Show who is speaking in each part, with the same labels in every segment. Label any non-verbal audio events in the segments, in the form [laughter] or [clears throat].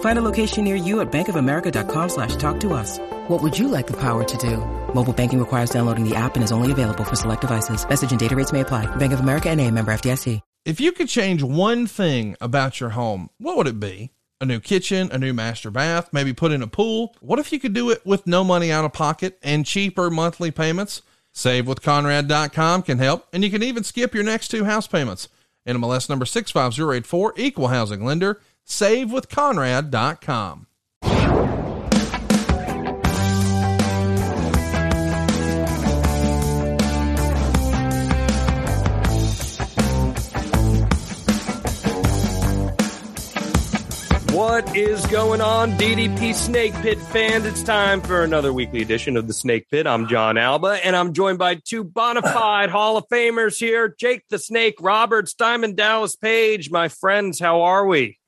Speaker 1: Find a location near you at bankofamerica.com slash talk to us. What would you like the power to do? Mobile banking requires downloading the app and is only available for select devices. Message and data rates may apply. Bank of America and a member FDIC.
Speaker 2: If you could change one thing about your home, what would it be? A new kitchen, a new master bath, maybe put in a pool? What if you could do it with no money out of pocket and cheaper monthly payments? SaveWithConrad.com can help, and you can even skip your next two house payments. NMLS number 65084, equal housing lender, SaveWithConrad.com.
Speaker 3: What is going on, DDP Snake Pit fans? It's time for another weekly edition of the Snake Pit. I'm John Alba, and I'm joined by two bona fide Hall of Famers here Jake the Snake Roberts, Diamond Dallas Page. My friends, how are we?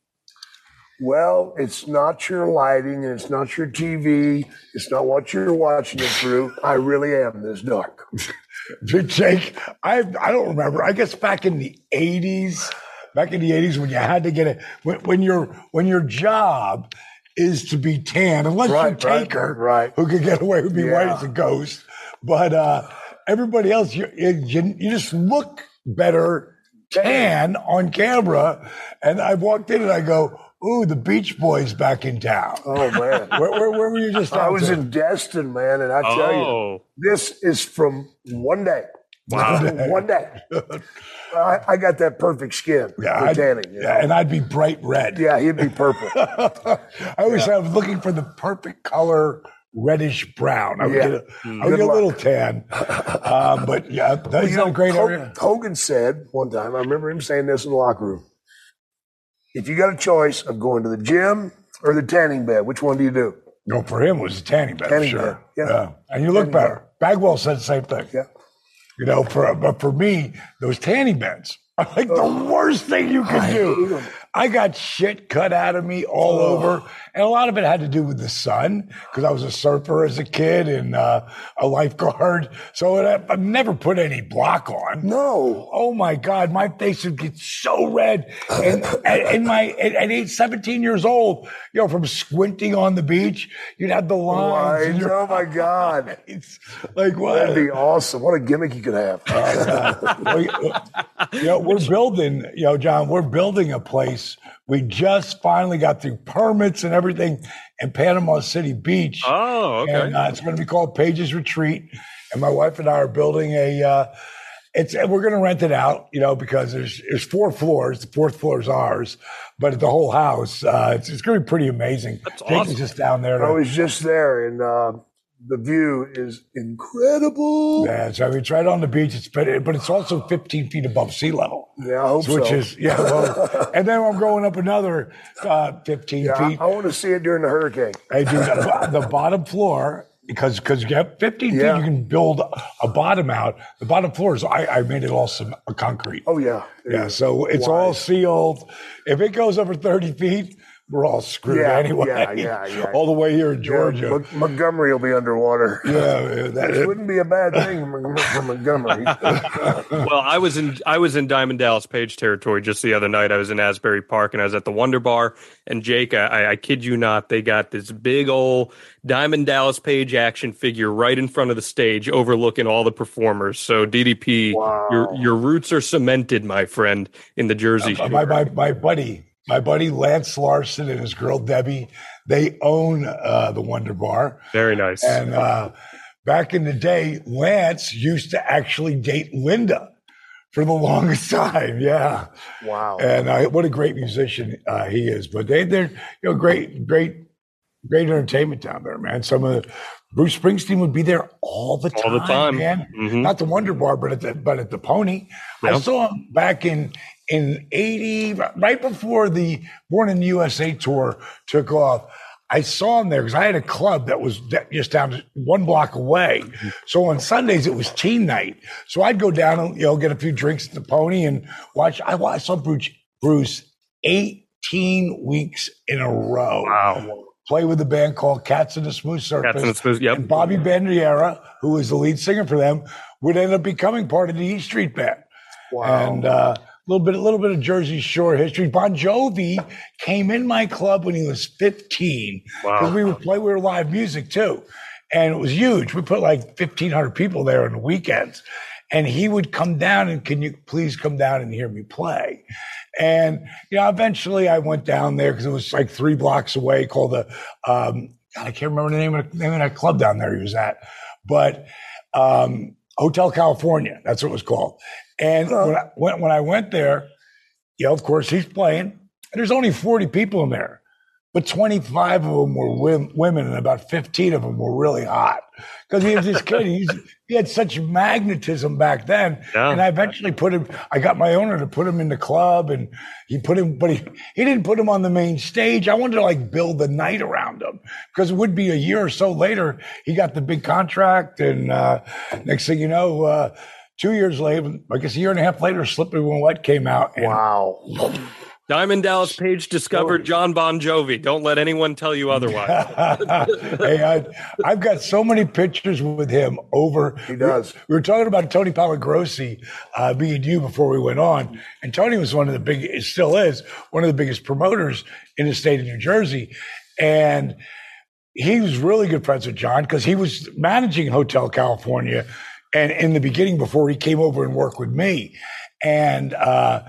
Speaker 4: Well, it's not your lighting and it's not your TV. It's not what you're watching it through. I really am this dark. [laughs]
Speaker 5: Jake, I I don't remember. I guess back in the '80s, back in the '80s when you had to get it when, when your when your job is to be tan, unless
Speaker 4: Right,
Speaker 5: you're
Speaker 4: right,
Speaker 5: Taker,
Speaker 4: right.
Speaker 5: who could get away with being white as a ghost. But uh, everybody else, you, you you just look better tan on camera. And I walked in and I go, "Ooh, the Beach Boys back in town."
Speaker 4: Oh man.
Speaker 5: Where, where, where were you just?
Speaker 4: I was
Speaker 5: there?
Speaker 4: in Destin, man, and I tell you,
Speaker 3: Oh,
Speaker 4: this is from one day.
Speaker 3: Wow. [laughs]
Speaker 4: one day. I, I got that perfect skin
Speaker 5: Yeah,
Speaker 4: for
Speaker 5: I'd-
Speaker 4: tanning. you
Speaker 5: yeah,
Speaker 4: know?
Speaker 5: and I'd be bright red.
Speaker 4: yeah, he'd be purple. [laughs]
Speaker 5: I always say I was looking for the perfect color, reddish brown. I would
Speaker 4: Yeah.
Speaker 5: get a, I would get a little tan. [laughs] Um, but yeah, that's
Speaker 4: You
Speaker 5: not
Speaker 4: know,
Speaker 5: a great
Speaker 4: Ho-
Speaker 5: area.
Speaker 4: Hogan said one time, I remember him saying this in the locker room. If you got a choice of going to the gym or the tanning bed, which one do you do?
Speaker 5: No, for him it was the tanning bed,
Speaker 4: Tanning
Speaker 5: sure.
Speaker 4: bed, yeah.
Speaker 5: And you look
Speaker 4: Tanning
Speaker 5: better. Bagwell said the same thing.
Speaker 4: Yeah.
Speaker 5: You know, for but for me, those tanning beds are like the worst thing you can do. I got shit cut out of me all over, and a lot of it had to do with the sun because I was a surfer as a kid and uh, a lifeguard. [laughs] So it, I never put any block on.
Speaker 4: No.
Speaker 5: Oh my God, my face would get so red. [laughs] And, my, at, at age 17 years old, you know, from squinting on the beach, you'd have the lines.
Speaker 4: Lines, oh my [laughs] God.
Speaker 5: It's Like what?
Speaker 4: That'd be awesome. What a gimmick you could have.
Speaker 5: we, you know, we're building, you know, John, we're building a place. We just finally got through permits and everything in Panama City Beach.
Speaker 3: oh, okay.
Speaker 5: And uh, it's going to be called Pages Retreat. And my wife and I are building a, uh, it's, we're going to rent it out, you know, because there's, there's four floors. The fourth floor is ours, but the whole house, uh, it's, it's going to be pretty amazing. That's Jake
Speaker 3: awesome.
Speaker 5: is just down there.
Speaker 4: I was just there, and uh, the view is incredible.
Speaker 5: yeah, so it's right on the beach. It's, but, but it's also 15 feet above sea level.
Speaker 4: Yeah, I hope
Speaker 5: which
Speaker 4: so.
Speaker 5: is yeah. Well, [laughs] and then I'm going up another uh, 15
Speaker 4: Yeah,
Speaker 5: feet.
Speaker 4: I want to see it during the hurricane.
Speaker 5: Hey, dude, the, the bottom floor because because you have 15
Speaker 4: Yeah.
Speaker 5: feet, you can build a bottom out. The bottom floor is I, I made it all some uh, concrete.
Speaker 4: Oh yeah,
Speaker 5: yeah, so it's all sealed. If it goes over 30 feet, we're all screwed
Speaker 4: Yeah,
Speaker 5: anyway.
Speaker 4: yeah, yeah, yeah.
Speaker 5: all the way here in
Speaker 4: Yeah,
Speaker 5: Georgia.
Speaker 4: Mon- Montgomery will be underwater. [laughs]
Speaker 5: Yeah, yeah, that-
Speaker 4: Which wouldn't be a bad thing for for Montgomery. [laughs]
Speaker 3: well, I was in I was in Diamond Dallas Page territory just the other night. I was in Asbury Park and I was at the Wonder Bar. And Jake, I, I kid you not, they got this big old Diamond Dallas Page action figure right in front of the stage, overlooking all the performers. So DDP,
Speaker 4: Wow.
Speaker 3: your your roots are cemented, my friend, in the Jersey.
Speaker 5: Uh,
Speaker 3: Shore.
Speaker 5: my, my, my buddy, my buddy Lance Larson and his girl Debbie, they own uh, the Wonder Bar.
Speaker 3: Very nice.
Speaker 5: And uh, back in the day, Lance used to actually date Linda for the [laughs] longest time. Yeah.
Speaker 4: Wow.
Speaker 5: And uh, what a great musician uh, he is. But they, they're, you know, great, great, great entertainment down there, man. Some of the, Bruce Springsteen would be there all the time,
Speaker 3: All the time.
Speaker 5: man.
Speaker 3: Mhm.
Speaker 5: Not the Wonder Bar, but at the, but at the Pony. I saw him back in, in 80, right before the Born in the USA tour took off. I saw him there because I had a club that was just down one block away. So on Sundays it was teen night. So I'd go down and you know get a few drinks at the Pony and watch. I, I saw Bruce, Bruce 18 weeks in a row.
Speaker 3: Wow.
Speaker 5: Play with a band called Cats in the Smooth Surface.
Speaker 3: Cats in the Smooth- yep.
Speaker 5: And Bobby Bandiera, who was the lead singer for them, would end up becoming part of the E Street Band.
Speaker 4: Wow.
Speaker 5: And uh, little bit, a little bit of Jersey Shore history. Bon Jovi came in my club when he was 15
Speaker 3: Wow.
Speaker 5: we would play. We were live music too, and it was huge. We put like 1,500 people there on the weekends, and he would come down and can you please come down and hear me play? And you know, eventually I went down there because it was like three blocks away. Called the um, God, I can't remember the name of the name of that club down there he was at, but um, Hotel California. That's what it was called. And when, I, when, when I went there, yeah, of course, he's playing. And there's only 40 people in there, but 25 of them were wom- women, and about 15 of them were really hot. Because he was this kid. He's, [laughs] he had such magnetism back then.
Speaker 3: Yeah.
Speaker 5: And I eventually put him, I got my owner to put him in the club, and he put him, but he, he didn't put him on the main stage. I wanted to like build the night around him because it would be a year or so later, he got the big contract. And uh, next thing you know, uh, two years later, I guess a year and a half later, Slippery When Wet came out. And
Speaker 4: wow.
Speaker 3: Diamond Dallas Page discovered John Bon Jovi. Don't let anyone tell you otherwise. [laughs]
Speaker 5: hey, I, I've got so many pictures with him over.
Speaker 4: He does.
Speaker 5: We were talking about Tony Pallagrosi, uh, being you before we went on, and Tony was one of the big, it still is one of the biggest promoters in the state of New Jersey, and he was really good friends with John because he was managing Hotel California, and in the beginning before he came over and worked with me, and. uh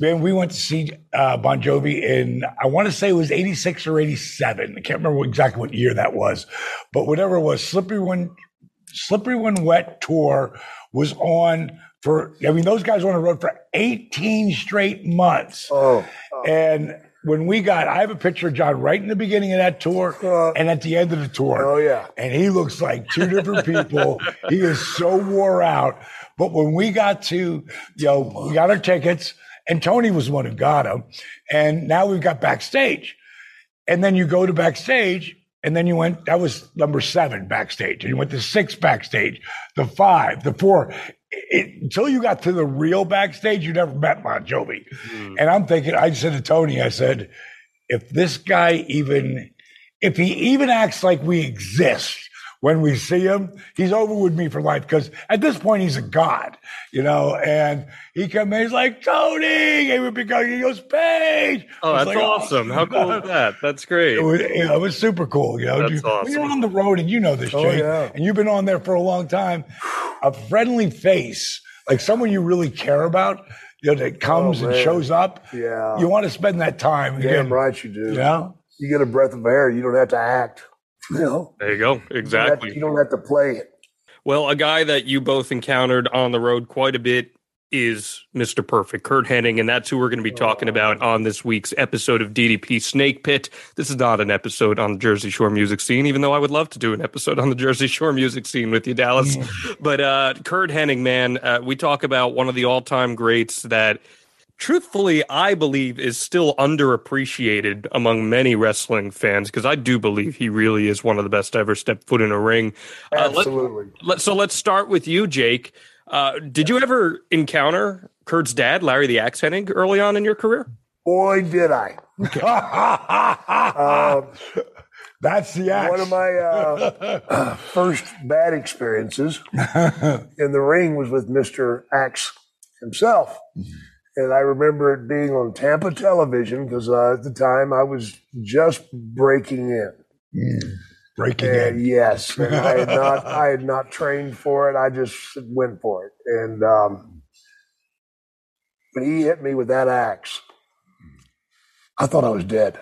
Speaker 5: Man, we went to see uh, Bon Jovi in, I want to say it was 86 or 87. I can't remember exactly what year that was, but whatever it was, Slippery When, Slippery When Wet tour was on for, I mean, those guys were on the road for 18 straight months.
Speaker 4: Oh.
Speaker 5: And when we got, I have a picture of John right in the beginning of that tour
Speaker 4: Uh,
Speaker 5: and at the end of the tour.
Speaker 4: Oh, yeah.
Speaker 5: And he looks like two different people. [laughs] he is so wore out. But when we got to, you know, we got our tickets and Tony was the one who got them. And now we've got backstage. And then you go to backstage and then you went, that was number seven backstage. And you went to six backstage, the five, the four. It, until you got to the real backstage, you never met Bon Jovi. Hmm. And I'm thinking, I said to Tony, I said, if this guy even, if he even acts like we exist when we see him, he's over with me for life. Because at this point, he's a god, you know. And he comes in, he's like Tony, and we become, he goes Page.
Speaker 3: Oh, that's
Speaker 5: like, oh,
Speaker 3: awesome. How cool is that? That's great.
Speaker 5: It was, you know, it was super cool. You know,
Speaker 3: That's
Speaker 5: You- when you're on the road and you know this,
Speaker 4: Oh,
Speaker 5: Jay,
Speaker 4: yeah.
Speaker 5: and you've been on there for a long time, a friendly face, like someone you really care about, you know, that comes
Speaker 4: Oh,
Speaker 5: and shows up.
Speaker 4: Yeah.
Speaker 5: You want to spend that time.
Speaker 4: Damn
Speaker 5: again,
Speaker 4: right you do.
Speaker 5: You know?
Speaker 4: You get a breath of air, you don't have to act. [laughs] You know?
Speaker 3: There you go.
Speaker 4: You don't have-
Speaker 3: Exactly.
Speaker 4: You don't have to play it.
Speaker 3: Well, a guy that you both encountered on the road quite a bit is Mr. Perfect, Curt Hennig, and that's who we're going to be talking about on this week's episode of DDP Snake Pit. This is not an episode on the Jersey Shore music scene, even though I would love to do an episode on the Jersey Shore music scene with you, Dallas. but uh, Curt Hennig, man, uh, we talk about one of the all-time greats that truthfully, I believe is still underappreciated among many wrestling fans because I do believe he really is one of the best to ever step foot in a ring. Uh,
Speaker 4: Absolutely.
Speaker 3: let, so let's start with you, Jake. Uh, did you ever encounter Curt's dad, Larry the Axe Hennig, early on in your career?
Speaker 4: Boy, did I. [laughs] Um,
Speaker 5: That's the act.
Speaker 4: one of my uh, [laughs] first bad experiences [laughs] in the ring was with Mr. Axe himself. And I remember it being on Tampa television because uh, at the time I was just breaking in.
Speaker 5: breaking
Speaker 4: And
Speaker 5: in.
Speaker 4: yes, and I had not [laughs] I had not trained for it. I just went for it. And um, when he hit me with that axe, I thought I was dead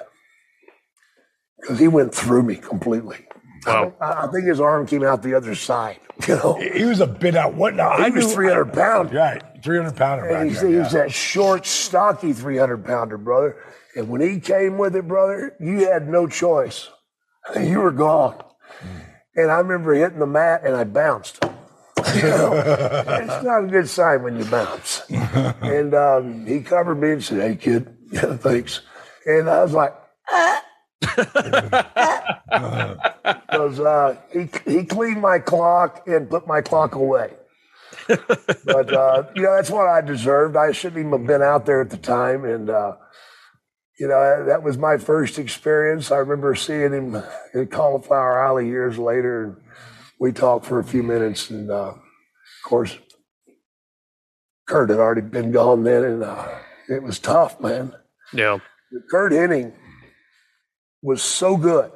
Speaker 4: because he went through me completely.
Speaker 3: Wow.
Speaker 4: I, I think his arm came out the other side. [laughs] You know,
Speaker 5: He was a bit out. What? Now,
Speaker 4: he
Speaker 5: I
Speaker 4: was
Speaker 5: knew-
Speaker 4: 300 pounds.
Speaker 5: Right, 300 pounder
Speaker 4: And he's,
Speaker 5: then,
Speaker 4: he
Speaker 5: yeah.
Speaker 4: was that short, stocky 300 pounder, brother. And when he came with it, brother, you had no choice. [laughs] You were gone. And I remember hitting the mat and I bounced. [laughs] You know, it's not a good sign when you bounce. [laughs] And um, he covered me and said, Hey, kid, yeah, thanks. And I was like, because uh, he, he cleaned my clock and put my clock away. But uh, you know that's what I deserved. I shouldn't even have been out there at the time, and uh, you know that was my first experience. I remember seeing him in Cauliflower Alley years later, and we talked for a few minutes. And uh, of course, Curt had already been gone then, and uh, it was tough, man.
Speaker 3: Yeah.
Speaker 4: Curt Hennig was so good,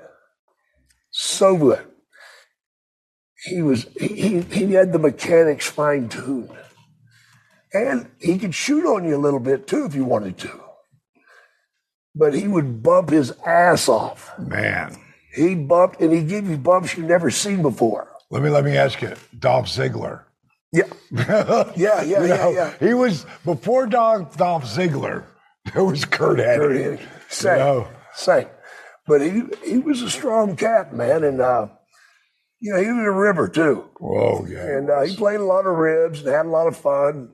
Speaker 4: so good. He was he he had the mechanics fine tuned, and he could shoot on you a little bit too if you wanted to. But he would bump his ass off.
Speaker 5: Man,
Speaker 4: He bumped, and he gave you bumps you've never seen before.
Speaker 5: let me let me ask you, Dolph Ziggler.
Speaker 4: Yeah, [laughs] yeah, yeah, yeah,
Speaker 5: know,
Speaker 4: yeah.
Speaker 5: He was before Dolph, Dolph Ziggler. [laughs] There was Curt Hennig.
Speaker 4: Curt Hennig. Same,
Speaker 5: know.
Speaker 4: same. But he he was a strong cat, man, and uh, you know he was a river too.
Speaker 5: Whoa, yeah.
Speaker 4: and uh, he played a lot of ribs and had a lot of fun.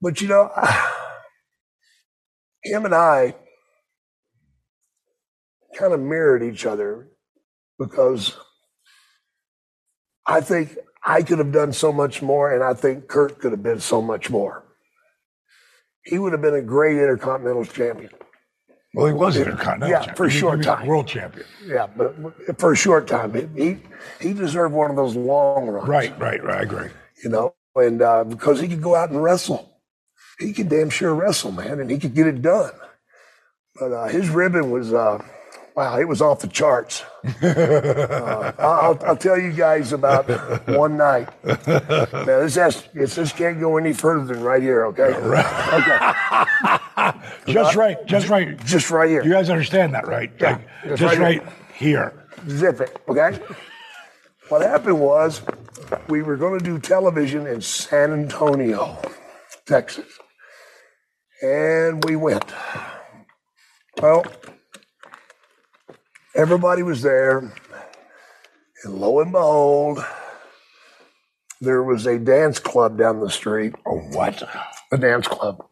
Speaker 4: But you know, [sighs] him and I kind of mirrored each other because I think I could have done so much more, and I think Curt could have been so much more. He would have been a great intercontinental champion.
Speaker 5: Well, he was intercontinental
Speaker 4: Yeah,
Speaker 5: champion.
Speaker 4: for a short time.
Speaker 5: World champion.
Speaker 4: Yeah, but for a short time, he he deserved one of those long runs.
Speaker 5: Right, right, right. I agree.
Speaker 4: you know, and uh, because he could go out and wrestle. He could damn sure wrestle, man, and he could get it done. But uh, his ribbon was, uh, wow, it was off the charts. uh, I'll, I'll tell you guys about one night. Now, this, has, this, this can't go any further than right here, okay? Okay, [laughs]
Speaker 5: Just right, just right.
Speaker 4: just right here.
Speaker 5: You guys understand that, right?
Speaker 4: Yeah,
Speaker 5: Like,
Speaker 4: just
Speaker 5: just
Speaker 4: right
Speaker 5: right here.
Speaker 4: zip it, okay? What happened was we were going to do television in San Antonio, Texas. And we went. Well, everybody was there. And lo and behold, there was a dance club down the street,
Speaker 5: Oh, what?
Speaker 4: a dance club.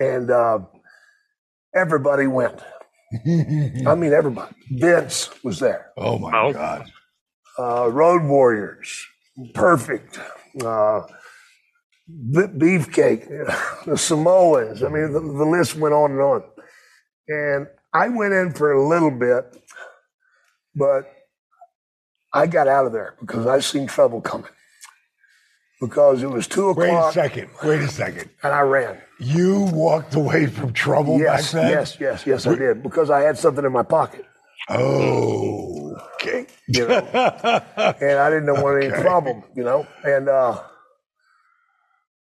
Speaker 4: And uh, everybody went. [laughs] I mean, everybody. Vince was there.
Speaker 5: Oh my
Speaker 3: Oh.
Speaker 5: God.
Speaker 4: uh, Road Warriors, Perfect, uh, B- Beefcake, [laughs] the Samoans. I mean, the, the list went on and on. And I went in for a little bit, but I got out of there because I seen trouble coming. Because it was two o'clock.
Speaker 5: Wait a second. Wait a second.
Speaker 4: and I ran.
Speaker 5: You walked away from trouble
Speaker 4: Yes,
Speaker 5: back then?
Speaker 4: yes, yes, yes, I did because I had something in my pocket.
Speaker 5: Oh, okay.
Speaker 4: you know, [laughs] and I didn't want any problem, you know. And uh,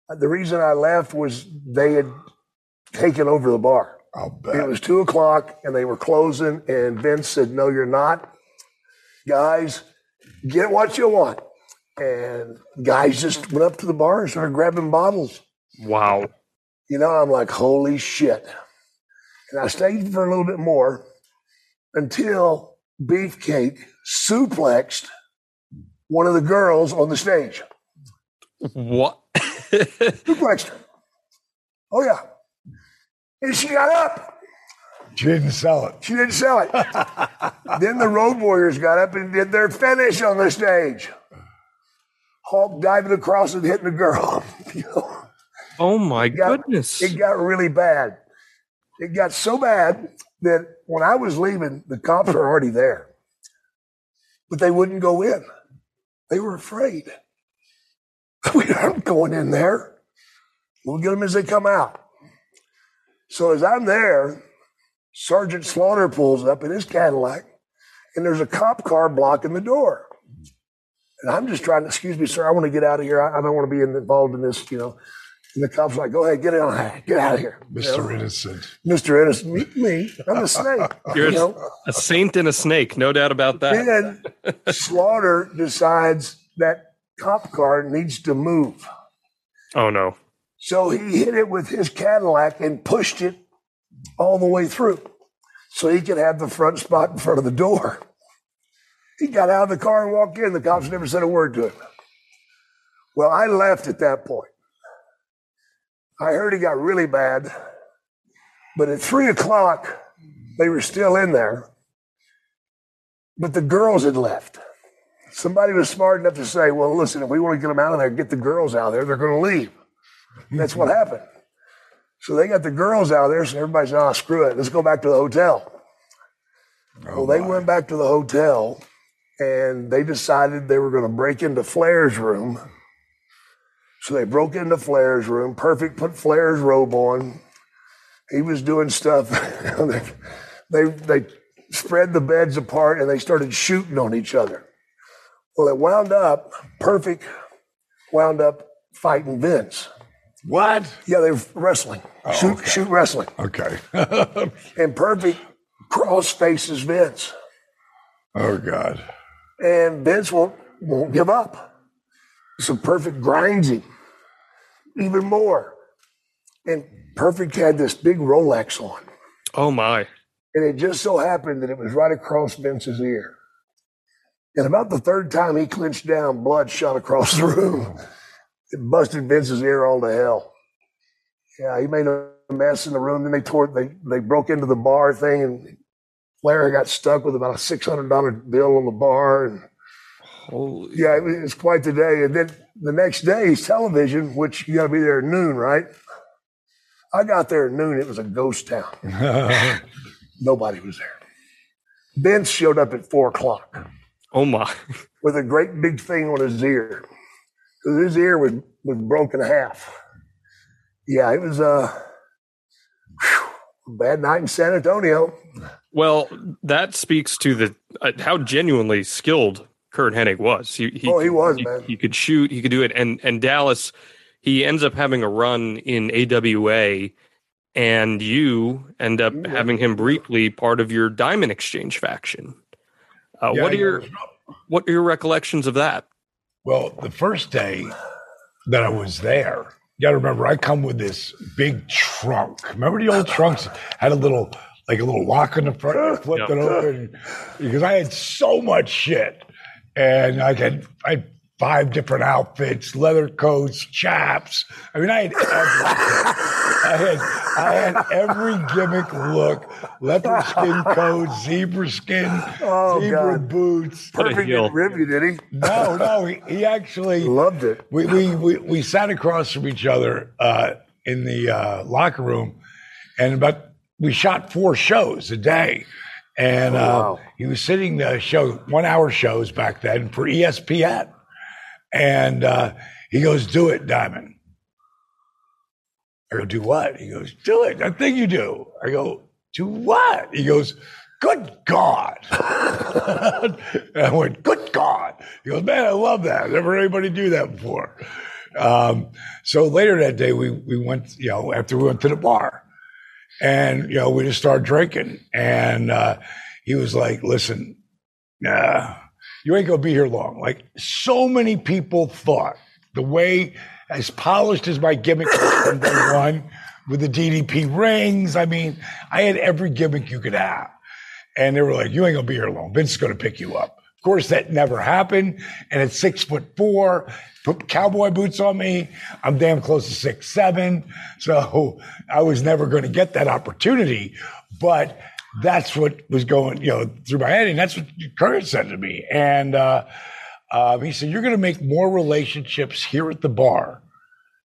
Speaker 4: the reason I left was they had taken over the bar.
Speaker 5: I'll
Speaker 4: It was two o'clock and they were closing, and Vince said, "No, you're not, guys. Get what you want." And guys just went up to the bar and started grabbing bottles.
Speaker 3: Wow.
Speaker 4: You know, I'm like, "Holy shit!" And I stayed for a little bit more until Beefcake suplexed one of the girls on the stage.
Speaker 3: What? [laughs]
Speaker 4: Suplexed her. Oh yeah. And she got up.
Speaker 5: She didn't sell it.
Speaker 4: She didn't sell it. [laughs] then the Road Warriors got up and did their finish on the stage. Hulk diving across and hitting the girl. You [laughs] know,
Speaker 3: oh my
Speaker 4: it got-
Speaker 3: goodness.
Speaker 4: It got really bad. It got so bad that when I was leaving, the cops were already there. But they wouldn't go in. They were afraid. [laughs] We aren't going in there. We'll get them as they come out. So as I'm there, Sergeant Slaughter pulls up in his Cadillac, and there's a cop car blocking the door. And I'm just trying to, excuse me, sir, I want to get out of here. I, I don't want to be involved in this, you know. And the cop's like, go ahead, get out, get out of here. You
Speaker 5: Mr.
Speaker 4: know?
Speaker 5: Innocent.
Speaker 4: Mr. Innocent, Meet me, I'm a snake. [laughs]
Speaker 3: You're
Speaker 4: you know?
Speaker 3: a saint and a snake, no doubt about that.
Speaker 4: Then Slaughter decides that cop car needs to move.
Speaker 3: Oh no.
Speaker 4: So he hit it with his Cadillac and pushed it all the way through so he could have the front spot in front of the door. He got out of the car and walked in. The cops never said a word to him. Well, I left at that point. I heard he got really bad, but at three o'clock, they were still in there, but the girls had left. Somebody was smart enough to say, well, listen, if we want to get them out of there, get the girls out of there, they're going to leave. And that's what happened. So they got the girls out there, so everybody's, oh, screw it, let's go back to the hotel. Oh, well, they went back to the hotel and they decided they were going to break into Flair's room. So they broke into Flair's room. Perfect put Flair's robe on. He was doing stuff. [laughs] they, they spread the beds apart and they started shooting on each other. Well, it wound up, Perfect wound up fighting Vince.
Speaker 5: What?
Speaker 4: Yeah, they were wrestling. Oh, shoot,
Speaker 5: okay.
Speaker 4: shoot wrestling.
Speaker 5: Okay. [laughs]
Speaker 4: And Perfect cross faces Vince.
Speaker 5: oh, God.
Speaker 4: And Vince won't, won't give up. So Perfect grinds him even more. And Perfect had this big Rolex on.
Speaker 3: Oh my.
Speaker 4: And it just so happened that it was right across Vince's ear. And about the third time he clinched down, blood shot across the room. It busted Vince's ear all to hell. Yeah, he made a mess in the room. Then they tore, they, they broke into the bar thing and Flair got stuck with about a $600 bill on the bar. And
Speaker 3: Holy.
Speaker 4: yeah, it was, quite the day. And then the next day's television, which you got to be there at noon, right? I got there at noon. It was a ghost town. [laughs] [laughs] Nobody was there. Vince showed up at four o'clock
Speaker 3: Oh my.
Speaker 4: with a great big thing on his ear. 'Cause his ear was, was broken in half. Yeah, it was uh, whew, a bad night in San Antonio.
Speaker 3: Well, that speaks to the uh, how genuinely skilled Curt Hennig was. He, he,
Speaker 4: Oh, he was,
Speaker 3: he,
Speaker 4: man.
Speaker 3: He could shoot. He could do it. And and Dallas, he ends up having a run in AWA, and you end up having him briefly part of your Diamond Exchange faction. Uh,
Speaker 5: Yeah,
Speaker 3: what are your what are your recollections of that?
Speaker 5: Well, the first day that I was there, you got to remember, I come with this big trunk. Remember the old trunks had a little, like a little lock in the front, you flip
Speaker 3: Yeah.
Speaker 5: it open because I had so much shit, and I had I five different outfits, leather coats, chaps. I mean, I had everything. I had I had every gimmick look: leopard skin coat, zebra skin,
Speaker 4: Oh,
Speaker 5: zebra
Speaker 4: God.
Speaker 5: boots.
Speaker 3: What
Speaker 4: Perfect
Speaker 3: heel.
Speaker 4: didn't rib you, did he?
Speaker 5: No, no, he, he actually
Speaker 4: Loved it.
Speaker 5: we, we, we, we sat across from each other uh, in the uh, locker room, and about we shot four shows a day, and uh,
Speaker 4: wow.
Speaker 5: he was sitting the show one hour shows back then for ESPN, and uh, he goes, "Do it, Diamond." I go, "Do what?" He goes, "Do it. That thing you do." I go, "Do what?" He goes, "Good God!" [laughs] I went, "Good God!" He goes, "Man, I love that. Never anybody do that before." Um, so later that day, we we went, you know, after we went to the bar, and you know, we just started drinking, and uh, he was like, "Listen, nah, you ain't gonna be here long." Like so many people thought, the way as polished as my gimmick was from day [coughs] one, with the DDP rings. I mean, I had every gimmick you could have. And they were like, you ain't gonna be here long. Vince is gonna pick you up. Of course, that never happened. And at six foot four, put cowboy boots on me. I'm damn close to six, seven. So I was never going to get that opportunity. But that's what was going, you know, through my head. And that's what Curt said to me. And, uh, um, he said, you're going to make more relationships here at the bar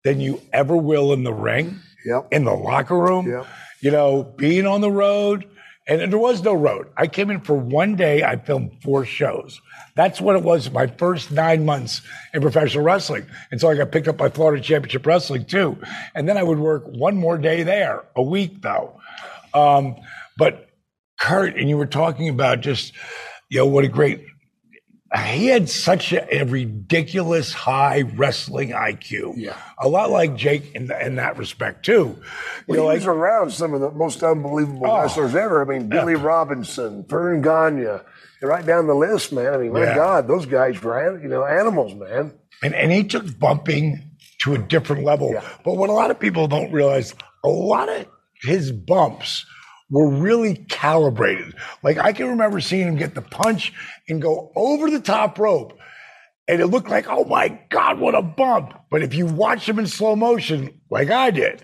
Speaker 5: than you ever will in the ring
Speaker 4: Yep.
Speaker 5: in the locker room,
Speaker 4: Yep.
Speaker 5: you know, being on the road. And there was no road. I came in for one day. I filmed four shows. That's what it was my first nine months in professional wrestling. And so I got picked up by Florida Championship Wrestling too. And then I would work one more day there, a week though. Um, but Curt, and you were talking about just, you know, what a great he had such a, a, ridiculous high wrestling IQ.
Speaker 4: Yeah.
Speaker 5: A lot like Jake in, the, in that respect, too.
Speaker 4: Well, he like, was around some of the most unbelievable oh, wrestlers ever. I mean, Billy yeah. Robinson, Verne Gagne, right down the list, man. I mean, my yeah. God, those guys were, you know, animals, man.
Speaker 5: And, and he took bumping to a different level. But what a lot of people don't realize, a lot of his bumps – were really calibrated. Like I can remember seeing him get the punch and go over the top rope. And it looked like, oh my God, what a bump. But if you watch him in slow motion, like I did,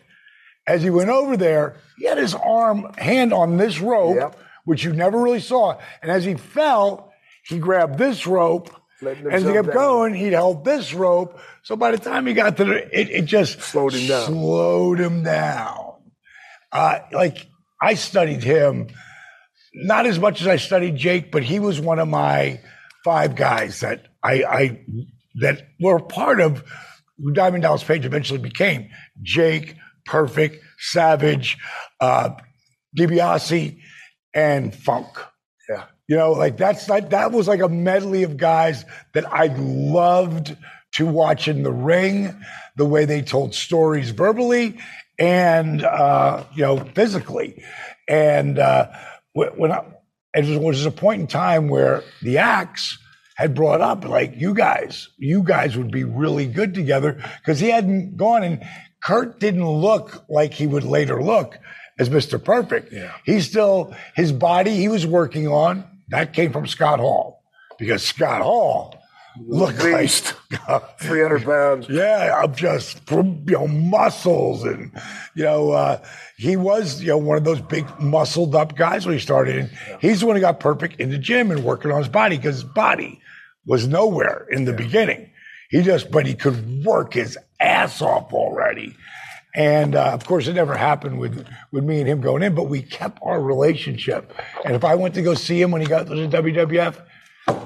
Speaker 5: as he went over there, he had his arm, hand on this rope, yep. which you never really saw. And as he fell, he grabbed this rope. As he kept down. going, he held this rope. So by the time he got to the, it, it just
Speaker 4: slowed him down.
Speaker 5: Slowed him down. Uh, like I studied him not as much as I studied Jake, but he was one of my five guys that I, I that were part of who Diamond Dallas Page eventually became. Jake, Perfect, Savage, uh, DiBiase, and Funk.
Speaker 4: Yeah.
Speaker 5: You know, like that's like that was like a medley of guys that I loved to watch in the ring, the way they told stories verbally and uh, you know physically. And uh, when I, it was, a point in time where the Axe had brought up like you guys, you guys would be really good together because he hadn't gone and Curt didn't look like he would later look as Mr. Perfect.
Speaker 4: Yeah.
Speaker 5: He still his body he was working on that came from Scott Hall because Scott Hall look
Speaker 4: like, [laughs] 300 pounds.
Speaker 5: Yeah, I'm just you know muscles and you know uh, he was you know one of those big muscled up guys when he started. And yeah. he's the one who got perfect in the gym and working on his body because his body was nowhere in the yeah. beginning. He just but he could work his ass off already. And uh, of course, it never happened with with me and him going in, but we kept our relationship. And if I went to go see him when he got to the WWF,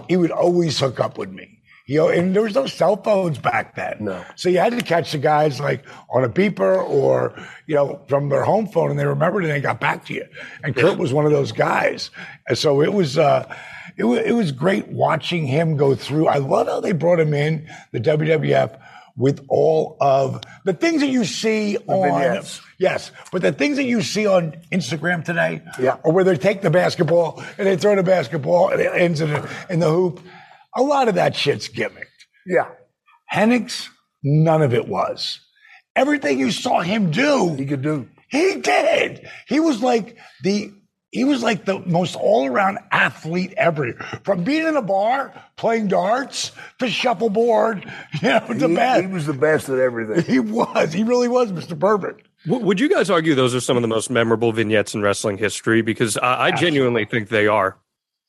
Speaker 5: he would always hook up with me. You know, and there was no cell phones back then.
Speaker 4: No.
Speaker 5: So you had to catch the guys like on a beeper or, you know, from their home phone and they remembered and they got back to you. And Curt was one of those guys. And so it was, uh, it was, it was great watching him go through. I love how they brought him in, the WWF, with all of the things that you see the on vignettes. yes, but the things that you see on Instagram today,
Speaker 4: yeah,
Speaker 5: or where they take the basketball and they throw the basketball and it ends in, a, in the hoop a lot of that shit's gimmicked.
Speaker 4: Yeah.
Speaker 5: Hennigs, none of it was. Everything you saw him do,
Speaker 4: he could do.
Speaker 5: He did. He was like the he was like the most all-around athlete ever. From being in a bar, playing darts, to shuffleboard, [laughs] you know, the
Speaker 4: he,
Speaker 5: best.
Speaker 4: He was the best at everything.
Speaker 5: He was. He really was, Mr. Perfect.
Speaker 3: Would you guys argue those are some of the most memorable vignettes in wrestling history? Because I, I genuinely think they are.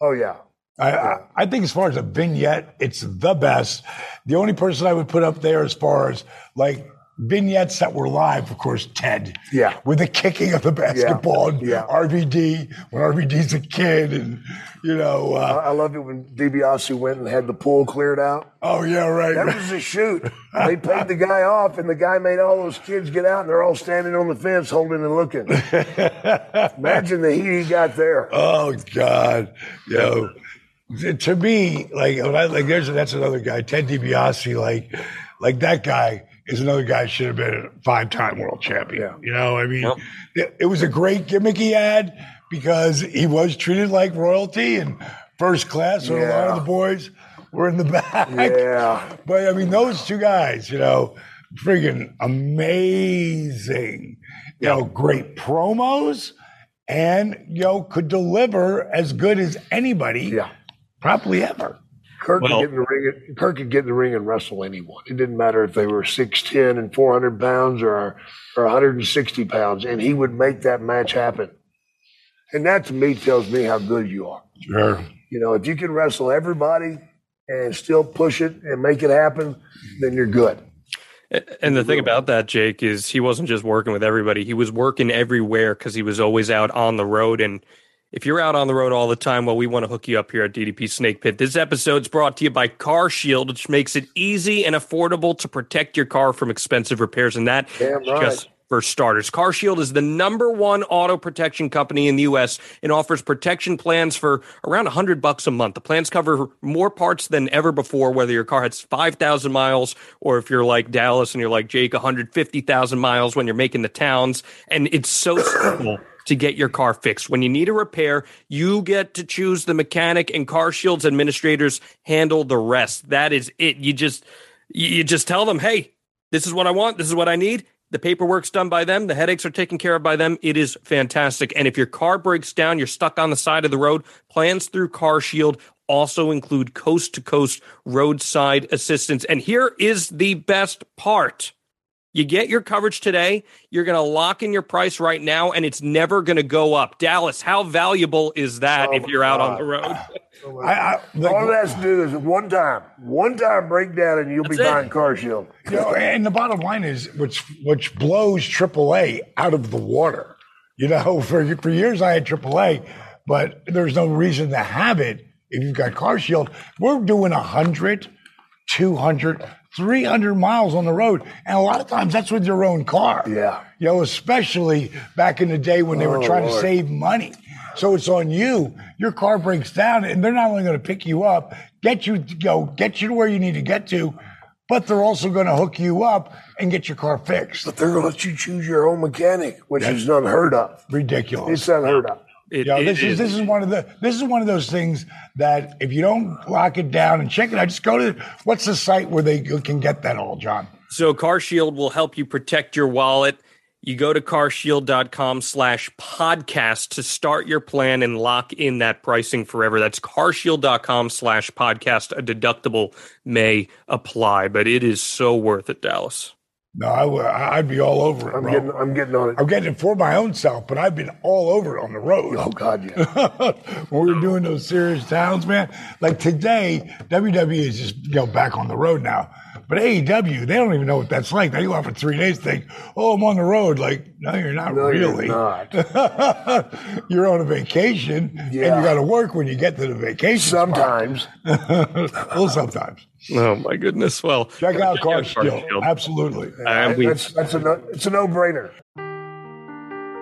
Speaker 4: Oh yeah,
Speaker 5: I, I, think as far as a vignette, it's the best. The only person I would put up there as far as like vignettes that were live, of course, Ted.
Speaker 4: Yeah.
Speaker 5: With the kicking of the basketball.
Speaker 4: Yeah.
Speaker 5: RVD, when RVD's a kid. And, you know. Uh,
Speaker 4: I, I love it when DiBiase went and had the pool cleared out.
Speaker 5: Oh, yeah, right.
Speaker 4: That
Speaker 5: right.
Speaker 4: was a shoot. they paid the guy off, and the guy made all those kids get out, and they're all standing on the fence holding and looking. [laughs] Imagine the heat he got there.
Speaker 5: Oh, God. Yo to me, like, I, like there's that's another guy, Ted DiBiase. Like, like that guy is another guy should have been a five-time world champion. Yeah. You know, I mean, yep. it, it, was a great gimmick he had because he was treated like royalty and first class. So yeah. a lot of the boys were in the [laughs] back.
Speaker 4: Yeah,
Speaker 5: but I mean, those two guys, you know, friggin' amazing. You know, great promos and you know could deliver as good as anybody.
Speaker 4: Yeah
Speaker 5: probably ever.
Speaker 4: Kirk well, could get in the ring. Kirk could get in the ring and wrestle anyone. It didn't matter if they were six ten and four hundred pounds or or one hundred and sixty pounds, and he would make that match happen. And that to me tells me how good you are.
Speaker 5: Sure.
Speaker 4: You know, if you can wrestle everybody and still push it and make it happen, then you're good.
Speaker 3: And the thing about that, Jake, is he wasn't just working with everybody. He was working everywhere because he was always out on the road and if you're out on the road all the time, well, we want to hook you up here at DDP Snake Pit. This episode's brought to you by Car Shield, which makes it easy and affordable to protect your car from expensive repairs. And that
Speaker 4: Damn right. just
Speaker 3: for starters. CarShield is the number one auto protection company in the US and offers protection plans for around 100 bucks a month. The plans cover more parts than ever before whether your car has 5,000 miles or if you're like Dallas and you're like Jake 150,000 miles when you're making the towns and it's so simple to get your car fixed. When you need a repair, you get to choose the mechanic and car shields administrators handle the rest. That is it. You just you just tell them, "Hey, this is what I want. This is what I need." The paperwork's done by them. The headaches are taken care of by them. It is fantastic. And if your car breaks down, you're stuck on the side of the road, plans through Car Shield also include coast to coast roadside assistance. And here is the best part. You get your coverage today. You're going to lock in your price right now, and it's never going to go up. Dallas, how valuable is that
Speaker 4: Oh
Speaker 3: if you're out on the road? [laughs]
Speaker 5: Oh I, I, like,
Speaker 4: All it has to do is one time, one time breakdown, and you'll be
Speaker 3: it.
Speaker 4: buying car shield.
Speaker 5: You know, and the bottom line is, which which blows AAA out of the water. You know, [laughs] for for years I had AAA, but there's no reason to have it if you've got Car Shield. We're doing 100, 200, 300 miles on the road, and a lot of times that's with your own car.
Speaker 4: Yeah.
Speaker 5: You know, especially back in the day when they were
Speaker 4: Oh,
Speaker 5: trying to save money. So it's on you. Your car breaks down, and they're not only going to pick you up, get you to go, get you to where you need to get to, but they're also going to hook you up and get your car fixed.
Speaker 4: But they're going to let you choose your own mechanic, which is unheard of.
Speaker 5: Ridiculous.
Speaker 4: It's unheard of.
Speaker 3: It-
Speaker 5: You know,
Speaker 3: it
Speaker 5: this is this is one of the this is one of those things that if you don't lock it down and check it out, just go to what's the site where they can get that all, John?
Speaker 3: So CarShield will help you protect your wallet. You go to carshield.com slash podcast to start your plan and lock in that pricing forever. That's carshield.com slash podcast. A deductible may apply, but it is so worth it, Dallas.
Speaker 5: No, I would I'd be all over it,
Speaker 4: I'm getting, I'm getting on it.
Speaker 5: I'm getting it for my own self, but I've been all over it on the road.
Speaker 4: Oh God, yeah. [laughs]
Speaker 5: when we were doing those serious towns, man. Like today, WWE is just you know back on the road now. But AEW, they don't even know what that's like. They go out for three days, think, "Oh, I'm on the road." Like, no, you're not
Speaker 4: No, you're
Speaker 5: really.
Speaker 4: not. [laughs]
Speaker 5: you're on a vacation, and you got to work when you get to the vacation.
Speaker 4: Sometimes. [laughs]
Speaker 5: well, sometimes.
Speaker 3: Oh my goodness. Well,
Speaker 5: Check out Car
Speaker 3: CarShield.
Speaker 5: Shield. Absolutely.
Speaker 3: And we-
Speaker 4: That's that's a no, it's a no brainer.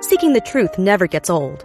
Speaker 6: Seeking the truth never gets old.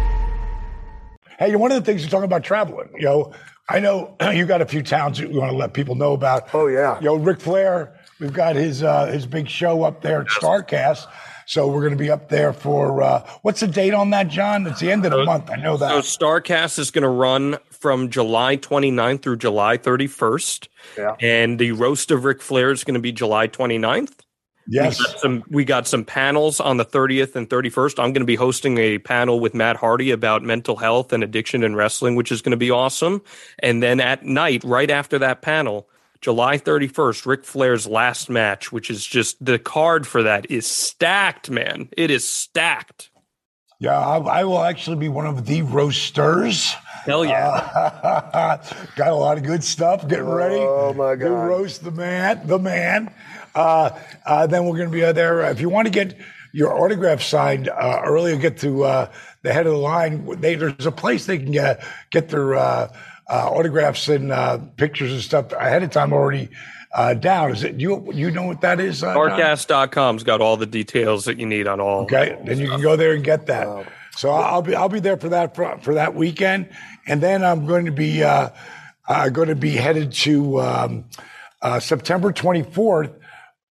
Speaker 5: Hey, one of the things you're talking about traveling, you know, I know [clears throat] you got a few towns that you want to let people know about.
Speaker 4: Oh, yeah.
Speaker 5: You know, Ric Flair, we've got his uh, his big show up there at Starrcast. So we're going to be up there for uh, what's the date on that, John? It's the end of the month. I know that.
Speaker 3: So Starrcast is going to run from July 29th through July 31st.
Speaker 4: Yeah.
Speaker 3: And the roast of Ric Flair is going to be July 29th.
Speaker 5: Yes.
Speaker 3: We got some we got some panels on the 30th and 31st. I'm going to be hosting a panel with Matt Hardy about mental health and addiction and wrestling, which is going to be awesome. And then at night, right after that panel, July 31st, Ric Flair's last match, which is just the card for that is stacked, man. It is stacked.
Speaker 5: Yeah, I, I will actually be one of the roasters.
Speaker 3: Hell yeah. [laughs]
Speaker 5: Got a lot of good stuff. Getting ready.
Speaker 4: Oh, my
Speaker 5: To
Speaker 4: God.
Speaker 5: roast the man, the man. Uh, uh, then we're going to be uh, there. If you want to get your autograph signed uh, early, get to uh, the head of the line. They, there's a place they can get get their uh, uh, autographs and uh, pictures and stuff ahead of time already uh, down. Is it you? You know what that is? Uh, John?
Speaker 3: Starrcast.com's got all the details that you need on all.
Speaker 5: Okay, then you can go there and get that. So I'll be I'll be there for that for, for that weekend, and then I'm going to be uh, uh, going to be headed to um, uh, September 24th.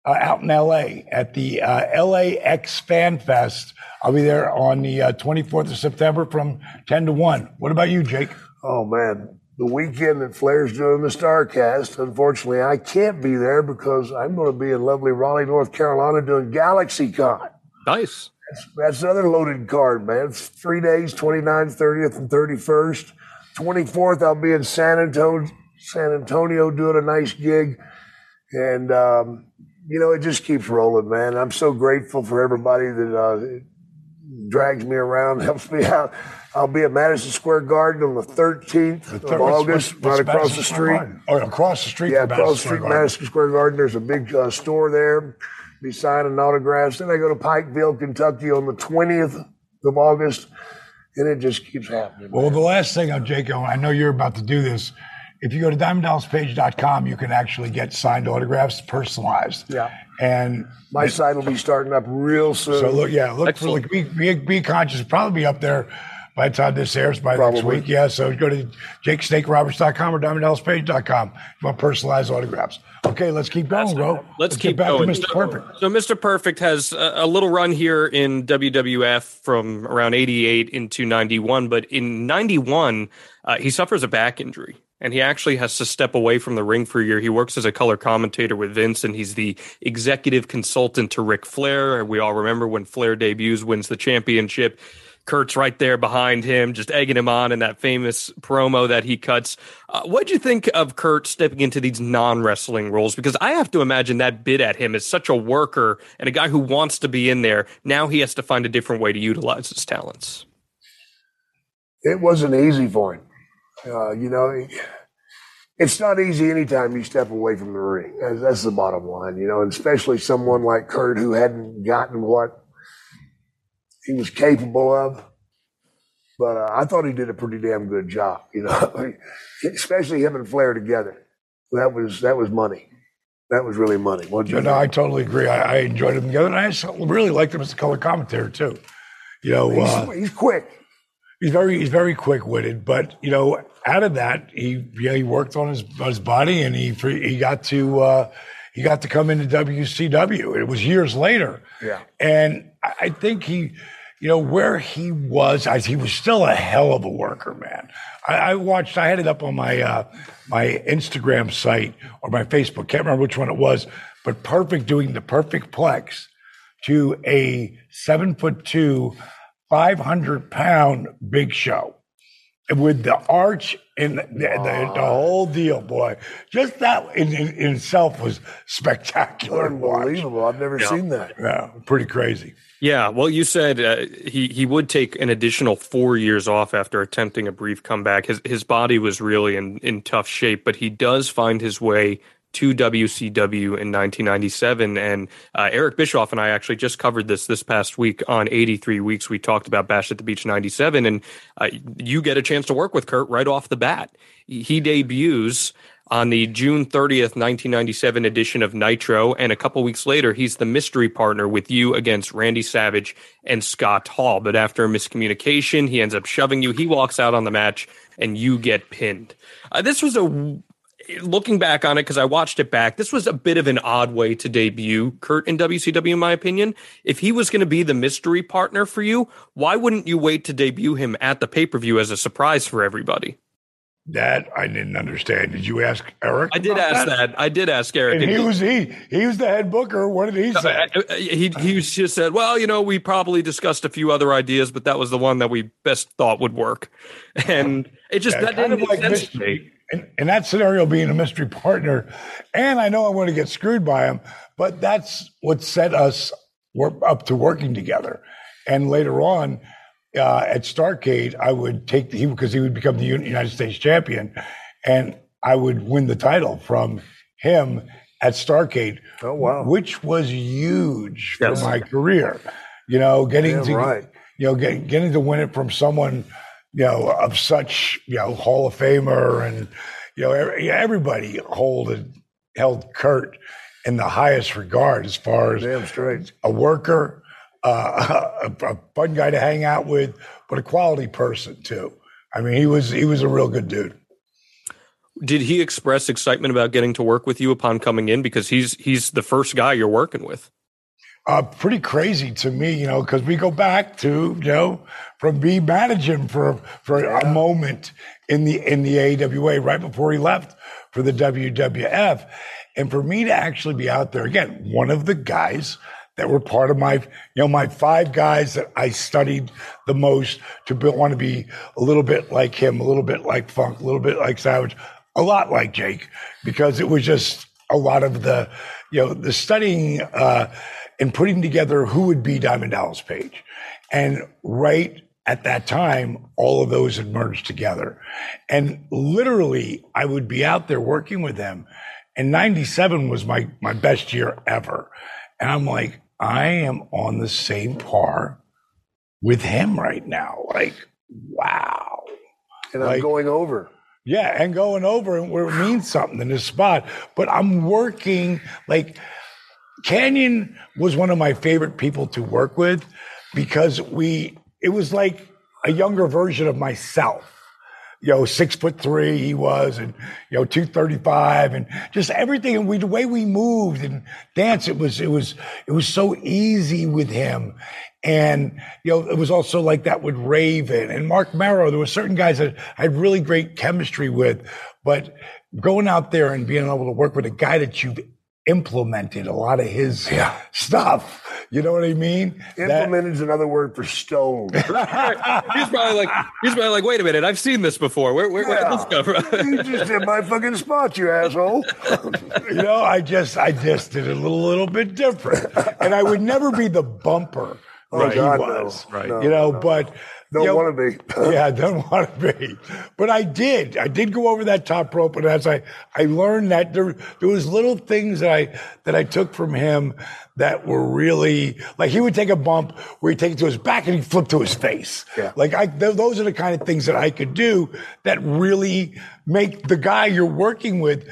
Speaker 5: Uh, out in LA at the uh, LAX Fan Fest. I'll be there on the uh, 24th of September from 10 to 1. What about you, Jake?
Speaker 4: Oh, man. The weekend that Flair's doing the Starrcast, unfortunately, I can't be there because I'm going to be in lovely Raleigh, North Carolina doing GalaxyCon.
Speaker 3: Nice.
Speaker 4: That's, that's another loaded card, man. It's three days, 29th, 30th, and 31st. 24th, I'll be in San Antonio, San Antonio doing a nice gig. And, um, you know, it just keeps rolling, man. I'm so grateful for everybody that uh, drags me around, [laughs] helps me out. I'll be at Madison Square Garden on the 13th
Speaker 5: The
Speaker 4: of August,
Speaker 5: what's- what's
Speaker 4: right across
Speaker 5: Madison
Speaker 4: the street.
Speaker 5: Oh, across the street
Speaker 4: Yeah, across the street. Madison Square Garden. There's a big uh, store there. Be signing autographs. Then I go to Pikeville, Kentucky on the 20th of August, and it just keeps happening.
Speaker 5: Well, the last thing, uh, Jake, I know you're about to do this. If you go to diamonddallas.page.com, you can actually get signed autographs personalized.
Speaker 4: Yeah.
Speaker 5: And
Speaker 4: My site will be starting up real soon.
Speaker 5: so look, yeah, look
Speaker 3: Excellent.
Speaker 5: for like be, be be conscious. Probably be up there by the time this airs by next week. Yeah. So go to jakesnakeroberts.com or diamonddallas.page.com if you want personalized autographs. Okay, let's keep going, bro.
Speaker 3: Let's,
Speaker 5: get
Speaker 3: keep
Speaker 5: back
Speaker 3: going.
Speaker 5: to Mr.
Speaker 3: So-
Speaker 5: Perfect.
Speaker 3: So, Mr. Perfect has a, a little run here in WWF from around 88 into 91, but in 91, uh, he suffers a back injury. And he actually has to step away from the ring for a year. He works as a color commentator with Vince, and he's the executive consultant to Ric Flair. We all remember when Flair debuts, wins the championship. Curt's right there behind him, just egging him on in that famous promo that he cuts. Uh, what'd you think of Curt stepping into these non wrestling roles? Because I have to imagine that bit at him is such a worker and a guy who wants to be in there. Now he has to find a different way to utilize his talents.
Speaker 4: it wasn't easy for him. Uh, you know, it's not easy anytime you step away from the ring. That's, that's the bottom line, you know, and especially someone like Curt who hadn't gotten what he was capable of. But uh, I thought he did a pretty damn good job, you know, [laughs] especially him and Flair together. That was that was money. That was really money. You
Speaker 5: no, I totally agree. I, I enjoyed them together, and I really liked him as a color commentator too. You know, uh,
Speaker 4: he's, he's quick.
Speaker 5: He's very he's very quick witted, but you know, out of that, he yeah he worked on his on his body, and he he got to uh, he got to come into WCW. It was years later,
Speaker 4: Yeah.
Speaker 5: and I think he. You know where he was. I, he was still a hell of a worker, man. I, I watched. I had it up on my uh, my Instagram site or my Facebook. Can't remember which one it was, but perfect doing the perfect plex to a seven foot two, 500 pound big show with the arch and the, the, the whole deal, boy. Just that in, in, in itself was spectacular. to.
Speaker 4: Unbelievable. I've never seen that.
Speaker 5: Yeah, pretty crazy.
Speaker 3: Yeah, well, you said uh, he he would take an additional four years off after attempting a brief comeback. His his body was really in in tough shape, but he does find his way to WCW in 1997. And uh, Eric Bischoff and I actually just covered this this past week on 83 Weeks. We talked about Bash at the Beach 97, and uh, you get a chance to work with Curt right off the bat. He debuts on the June 30th, 1997 edition of Nitro. And a couple weeks later, he's the mystery partner with you against Randy Savage and Scott Hall. But after a miscommunication, he ends up shoving you. He walks out on the match and you get pinned. Uh, this was a. Looking back on it, because I watched it back, this was a bit of an odd way to debut Curt in WCW, in my opinion. If he was going to be the mystery partner for you, why wouldn't you wait to debut him at the pay per view as a surprise for everybody?
Speaker 5: That I didn't understand. Did you ask Eric?
Speaker 3: I did ask that. I did ask Eric.
Speaker 5: And
Speaker 3: and
Speaker 5: he was he he was the head booker. What did he say?
Speaker 3: He he just said, "Well, you know, we probably discussed a few other ideas, but that was the one that we best thought would work." [laughs] And it just
Speaker 5: Yeah,
Speaker 3: that didn't make
Speaker 5: like
Speaker 3: sense to me.
Speaker 5: mystery. In, in that scenario, being a mystery partner, and I know I'm going to get screwed by him, but that's what set us up to working together. And later on, uh, at Starcade, I would take he because he would become the United States champion, and I would win the title from him at Starcade.
Speaker 4: Oh, wow.
Speaker 5: Which was huge for my career. You know, getting
Speaker 4: Damn
Speaker 5: to
Speaker 4: right.
Speaker 5: you know, get, getting to win it from someone, you know, of such, you know, Hall of Famer and, you know, everybody hold held Curt in the highest regard as far as a worker, uh, [laughs] a, a fun guy to hang out with, but a quality person too. I mean, he was he was a real good dude.
Speaker 3: Did he express excitement about getting to work with you upon coming in? Because he's he's the first guy you're working with.
Speaker 5: Uh, pretty crazy to me, you know, because we go back to you know from me managing for for yeah. a moment in the in the AWA right before he left for the WWF, and for me to actually be out there again, one of the guys that were part of my, you know, my five guys that I studied the most to be, want to be a little bit like him, a little bit like Funk, a little bit like Savage, a lot like Jake, because it was just a lot of the, you know, the studying uh, and putting together who would be Diamond Dallas Page. And right at that time, all of those had merged together. And literally, I would be out there working with them. And 97 was my, my best year ever. And I'm like, I am on the same par with him right now. Like, wow.
Speaker 4: And I'm going over.
Speaker 5: Yeah, and going over and where it means something in this spot. But I'm working like Kanyon was one of my favorite people to work with because we it was like a younger version of myself you know, six foot three he was, and you know, two thirty five, and just everything. And we, the way we moved and dance, it was, it was, it was so easy with him. And you know, it was also like that with Raven and Mark Mero. There were certain guys that I had really great chemistry with, but going out there and being able to work with a guy that you've implemented a lot of his yeah. stuff. You know what I mean?
Speaker 4: Implemented is another word for stone. [laughs]
Speaker 3: he's probably like, he's probably like, wait a minute, I've seen this before. Where, where, yeah. where did this come
Speaker 4: from? you just did my fucking spot, you asshole. [laughs]
Speaker 5: you know, I just, I just did it a little, little bit different, and I would never be the bumper. [laughs] Oh, he God, was, no. right? No, you know, no. but
Speaker 4: don't want to
Speaker 5: be. [laughs] yeah, don't want to be. But I did. I did go over that top rope, and as I I learned that there there was little things that I that I took from him that were really like he would take a bump where he'd take it to his back and he'd flip to his face. Yeah. Like I, th- those are the kind of things that I could do that really make the guy you're working with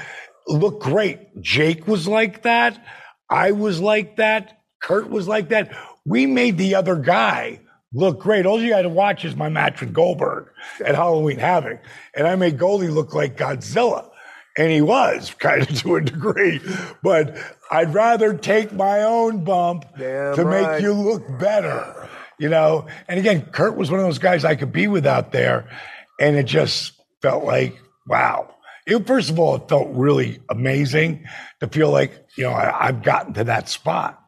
Speaker 5: look great. Jake was like that. I was like that. Curt was like that. We made the other guy look great. All you got to watch is my match with Goldberg at Halloween Havoc. And I made Goldie look like Godzilla. And he was [laughs] kind of to a degree. But I'd rather take my own bump Damn to right. make you look better. You know, and again, Curt was one of those guys I could be with out there. And it just felt like, wow. It, first of all, it felt really amazing to feel like, you know, I, I've gotten to that spot,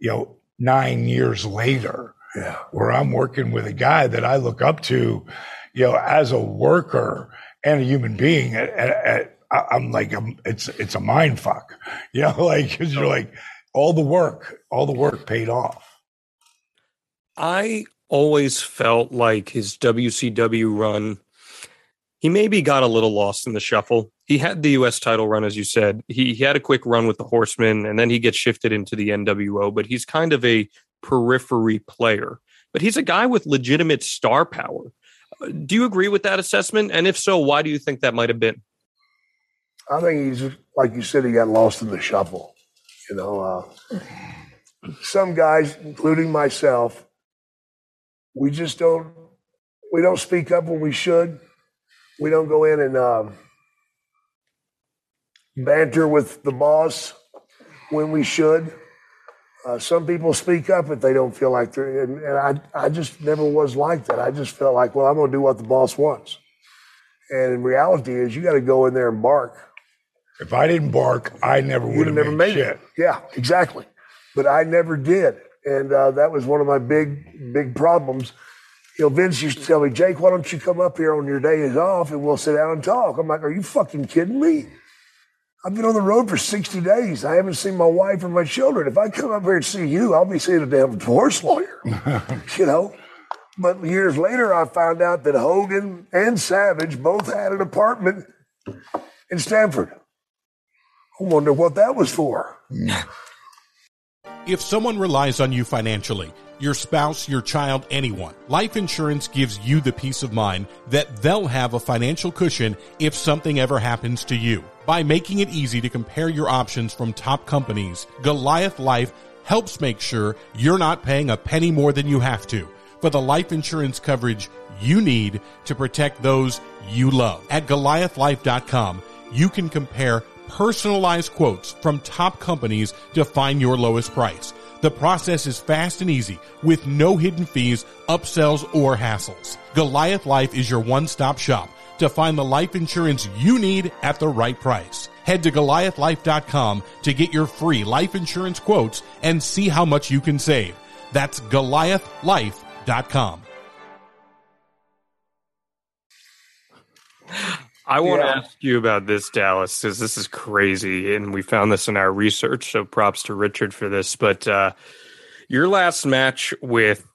Speaker 5: you know, nine years later yeah. where I'm working with a guy that I look up to, you know, as a worker and a human being. At, at, I'm like, I'm, it's it's a mind fuck, [laughs] you know, [laughs] like because you're like all the work, all the work paid off.
Speaker 3: I always felt like his WCW run, he maybe got a little lost in the shuffle. He had the U.S. title run, as you said. He, he had a quick run with the Horsemen, and then he gets shifted into the NWO. But he's kind of a periphery player, but he's a guy with legitimate star power. Do you agree with that assessment? And if so, why do you think that might have been?
Speaker 4: I think he's like you said, he got lost in the shuffle. You know, uh, some guys, including myself, we just don't we don't speak up when we should. We don't go in and um, banter with the boss when we should. Uh, some people speak up if they don't feel like they're, and, and, I, I just never was like that. I just felt like, well, I'm going to do what the boss wants. And in reality is you got to go in there and bark.
Speaker 5: If I didn't bark, I never would have never made, made it.
Speaker 4: Yeah, exactly. But I never did. And uh, that was one of my big, big problems. You know, Vince used to tell me, Jake, why don't you come up here on your days off and we'll sit down and talk? I'm like, are you fucking kidding me? I've been on the road for 60 days. I haven't seen my wife or my children. If I come up here and see you, I'll be seeing a damn divorce lawyer, [laughs] you know? But years later, I found out that Hogan and Savage both had an apartment in Stamford. I wonder what that was for. [laughs]
Speaker 7: if someone relies on you financially, your spouse, your child, anyone. Life insurance gives you the peace of mind that they'll have a financial cushion if something ever happens to you. By making it easy to compare your options from top companies, Goliath Life helps make sure you're not paying a penny more than you have to for the life insurance coverage you need to protect those you love. At goliathlife.com, you can compare personalized quotes from top companies to find your lowest price. The process is fast and easy with no hidden fees, upsells, or hassles. Goliath Life is your one-stop shop to find the life insurance you need at the right price. Head to goliathlife.com to get your free life insurance quotes and see how much you can save. That's goliathlife.com.
Speaker 3: I want to ask you about this, Dallas, because this is crazy, and we found this in our research. So props to Richard for this. But uh, your last match with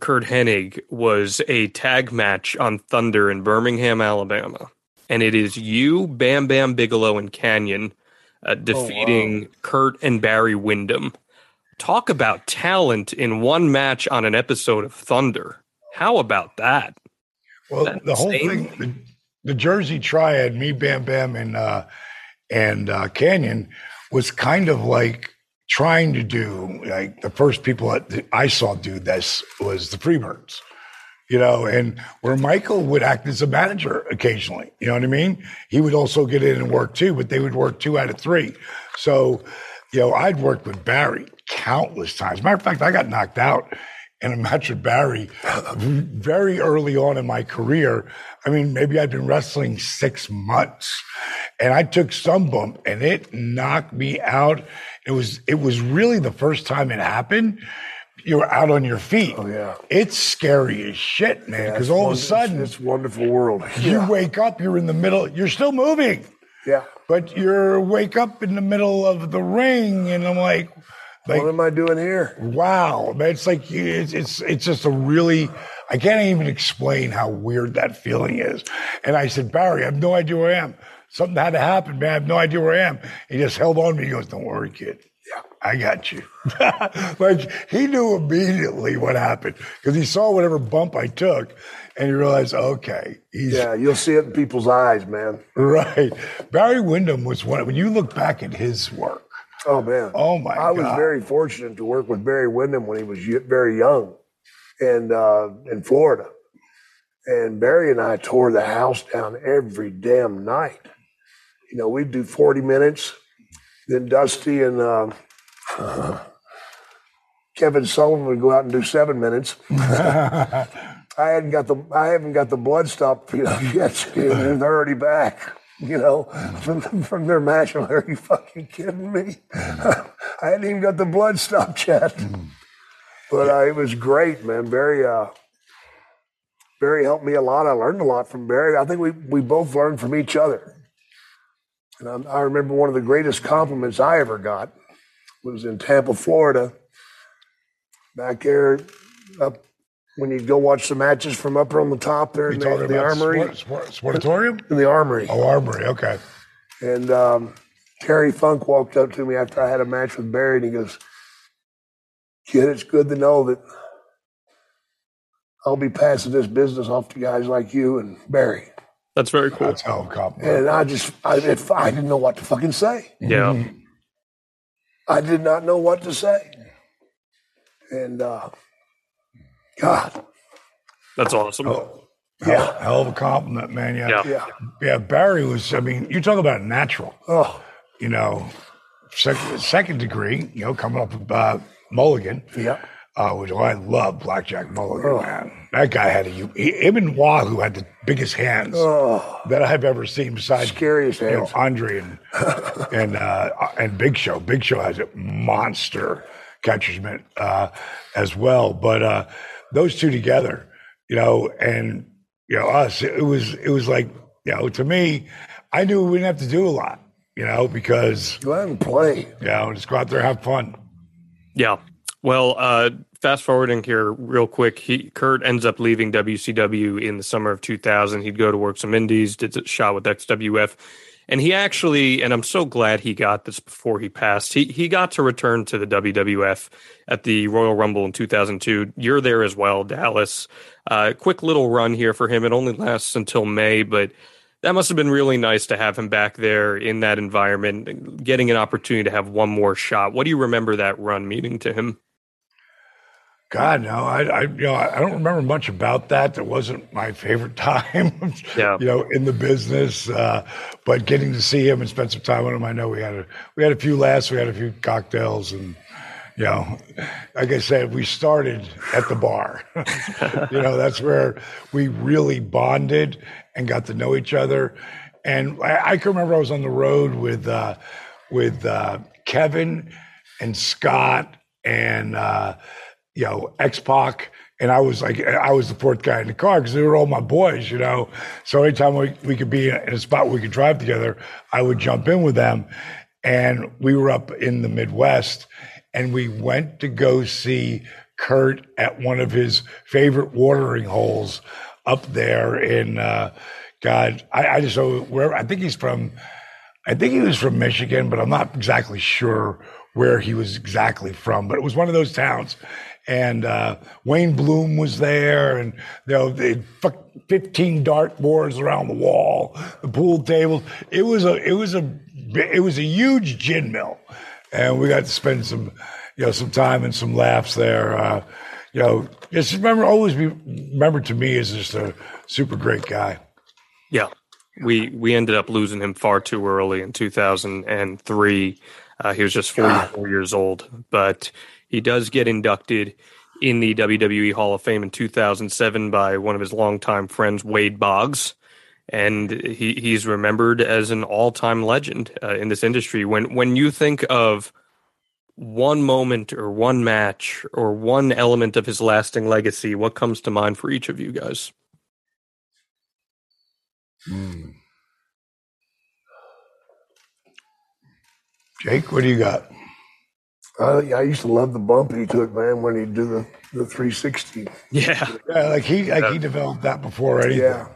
Speaker 3: Curt Hennig was a tag match on Thunder in Birmingham, Alabama, and it is you, Bam Bam Bigelow, and Kanyon uh, defeating oh, wow. Curt and Barry Windham. Talk about talent in one match on an episode of Thunder. How about that?
Speaker 5: Well, that the whole thing the Jersey Triad, me, Bam Bam, and uh, and uh, Kanyon, was kind of like trying to do like the first people that I saw do this was the Freebirds, you know, and where Michael would act as a manager occasionally, you know what I mean? He would also get in and work too, but they would work two out of three. So, you know, I'd worked with Barry countless times. Matter of fact, I got knocked out in a match with Barry [laughs] very early on in my career. I mean, maybe I'd been wrestling six months and I took some bump and it knocked me out. It was, it was really the first time it happened. You were out on your feet.
Speaker 4: Oh, yeah.
Speaker 5: It's scary as shit, man. Because yeah, all of a sudden,
Speaker 4: it's, it's wonderful world. [laughs]
Speaker 5: You yeah. wake up, you're in the middle, you're still moving.
Speaker 4: Yeah.
Speaker 5: But you're wake up in the middle of the ring, and I'm like,
Speaker 4: like, what am I doing here?
Speaker 5: Wow, man! It's like it's it's it's just a really I can't even explain how weird that feeling is. And I said, Barry, I have no idea where I am. Something had to happen, man. I have no idea where I am. He just held on to me. He goes, "Don't worry, kid. Yeah, I got you." [laughs] like he knew immediately what happened because he saw whatever bump I took, and he realized, okay, he's
Speaker 4: yeah, you'll see it in people's eyes, man.
Speaker 5: Right. Barry Windham was one. When you look back at his work
Speaker 4: Oh man!
Speaker 5: Oh my! God.
Speaker 4: I
Speaker 5: God.
Speaker 4: was very fortunate to work with Barry Windham when he was very young, and uh, in Florida. And Barry and I tore the house down every damn night. You know, we'd do forty minutes, then Dusty and uh, Kevin Sullivan would go out and do seven minutes. [laughs] I hadn't got the I haven't got the blood stopped you know, yet. They're already back you know, from, from their match. I'm like, are you fucking kidding me? [laughs] I hadn't even got the blood stopped yet. But uh, it was great, man. Barry, uh, Barry helped me a lot. I learned a lot from Barry. I think we, we both learned from each other. And I, I remember one of the greatest compliments I ever got was in Tampa, Florida. Back there, up when you go watch the matches from up on the top there in the, the armory.
Speaker 5: Sport, sport, sportatorium?
Speaker 4: In the armory.
Speaker 5: Oh, armory, okay.
Speaker 4: And um, Terry Funk walked up to me after I had a match with Barry and he goes, Kid, it's good to know that I'll be passing this business off to guys like you and Barry.
Speaker 3: That's very cool.
Speaker 5: That's how compliment.
Speaker 4: And I just, I, I didn't know what to fucking say.
Speaker 3: Yeah. Mm-hmm.
Speaker 4: I did not know what to say. And, uh, God.
Speaker 3: That's awesome.
Speaker 5: Oh, yeah. Hell, of a compliment, man. Yeah.
Speaker 3: yeah.
Speaker 4: Yeah.
Speaker 5: Yeah. Barry was, I mean, you talk about natural.
Speaker 4: Oh.
Speaker 5: You know, second, second degree, you know, coming up with uh, Mulligan.
Speaker 4: Yeah.
Speaker 5: Uh, which I love Blackjack Mulligan, oh. man. That guy had a, him and Wahoo had the biggest hands
Speaker 4: oh.
Speaker 5: that I've ever seen besides
Speaker 4: scariest hands.
Speaker 5: Know, Andre and, [laughs] and, uh, and Big Show. Big Show has a monster catcher's mitt, uh, as well. But, uh, those two together, you know, and you know us, it was it was like you know to me, I knew we didn't have to do a lot, you know, because
Speaker 4: go out and play,
Speaker 5: you know, just go out there have fun.
Speaker 3: Yeah. Well, uh, fast forwarding here real quick, he Curt ends up leaving WCW in the summer of 2000. He'd go to work some indies, did a shot with XWF and he actually, and I'm so glad he got this before he passed. He he got to return to the WWF at the Royal Rumble in 2002. You're there as well, Dallas. Uh, quick little run here for him. It only lasts until May, but that must have been really nice to have him back there in that environment, getting an opportunity to have one more shot. What do you remember that run meaning to him?
Speaker 5: God, no, I, I, you know, I don't remember much about that. That wasn't my favorite [laughs] time,
Speaker 3: yeah.
Speaker 5: you know, in the business. Uh, but getting to see him and spend some time with him, I know we had a we had a few laughs, we had a few cocktails, and you know, like I said, we started at the bar. [laughs] you know, that's where we really bonded and got to know each other. And I, I can remember I was on the road with uh, with uh, Kevin and Scott and. You know, X Pac, and I was like, I was the fourth guy in the car because they were all my boys, you know. So anytime we, we could be in a spot where we could drive together, I would jump in with them. And we were up in the Midwest, and we went to go see Curt at one of his favorite watering holes up there in, uh, God, I, I just know where, I think he's from, I think he was from Michigan, but I'm not exactly sure where he was exactly from. But it was one of those towns and uh, Wayne Bloom was there, and you know, they 15 dart boards around the wall, the pool tables. It was a, it was a, it was a huge gin mill, and we got to spend some, you know, some time and some laughs there. Uh, you know, just remember, always be remembered to me as just a super great guy.
Speaker 3: Yeah, we we ended up losing him far too early in 2003. Uh, he was just 44 years old, but he does get inducted in the WWE Hall of Fame in 2007 by one of his longtime friends, Wade Boggs. And he, he's remembered as an all time legend uh, in this industry. When, when you think of one moment or one match or one element of his lasting legacy, what comes to mind for each of you guys?
Speaker 5: Hmm. Jake, what do you got?
Speaker 4: Uh, yeah, I used to love the bump he took, man, when he'd do the, the 360.
Speaker 3: Yeah.
Speaker 5: Yeah, like he like he developed that before anything.
Speaker 4: Yeah.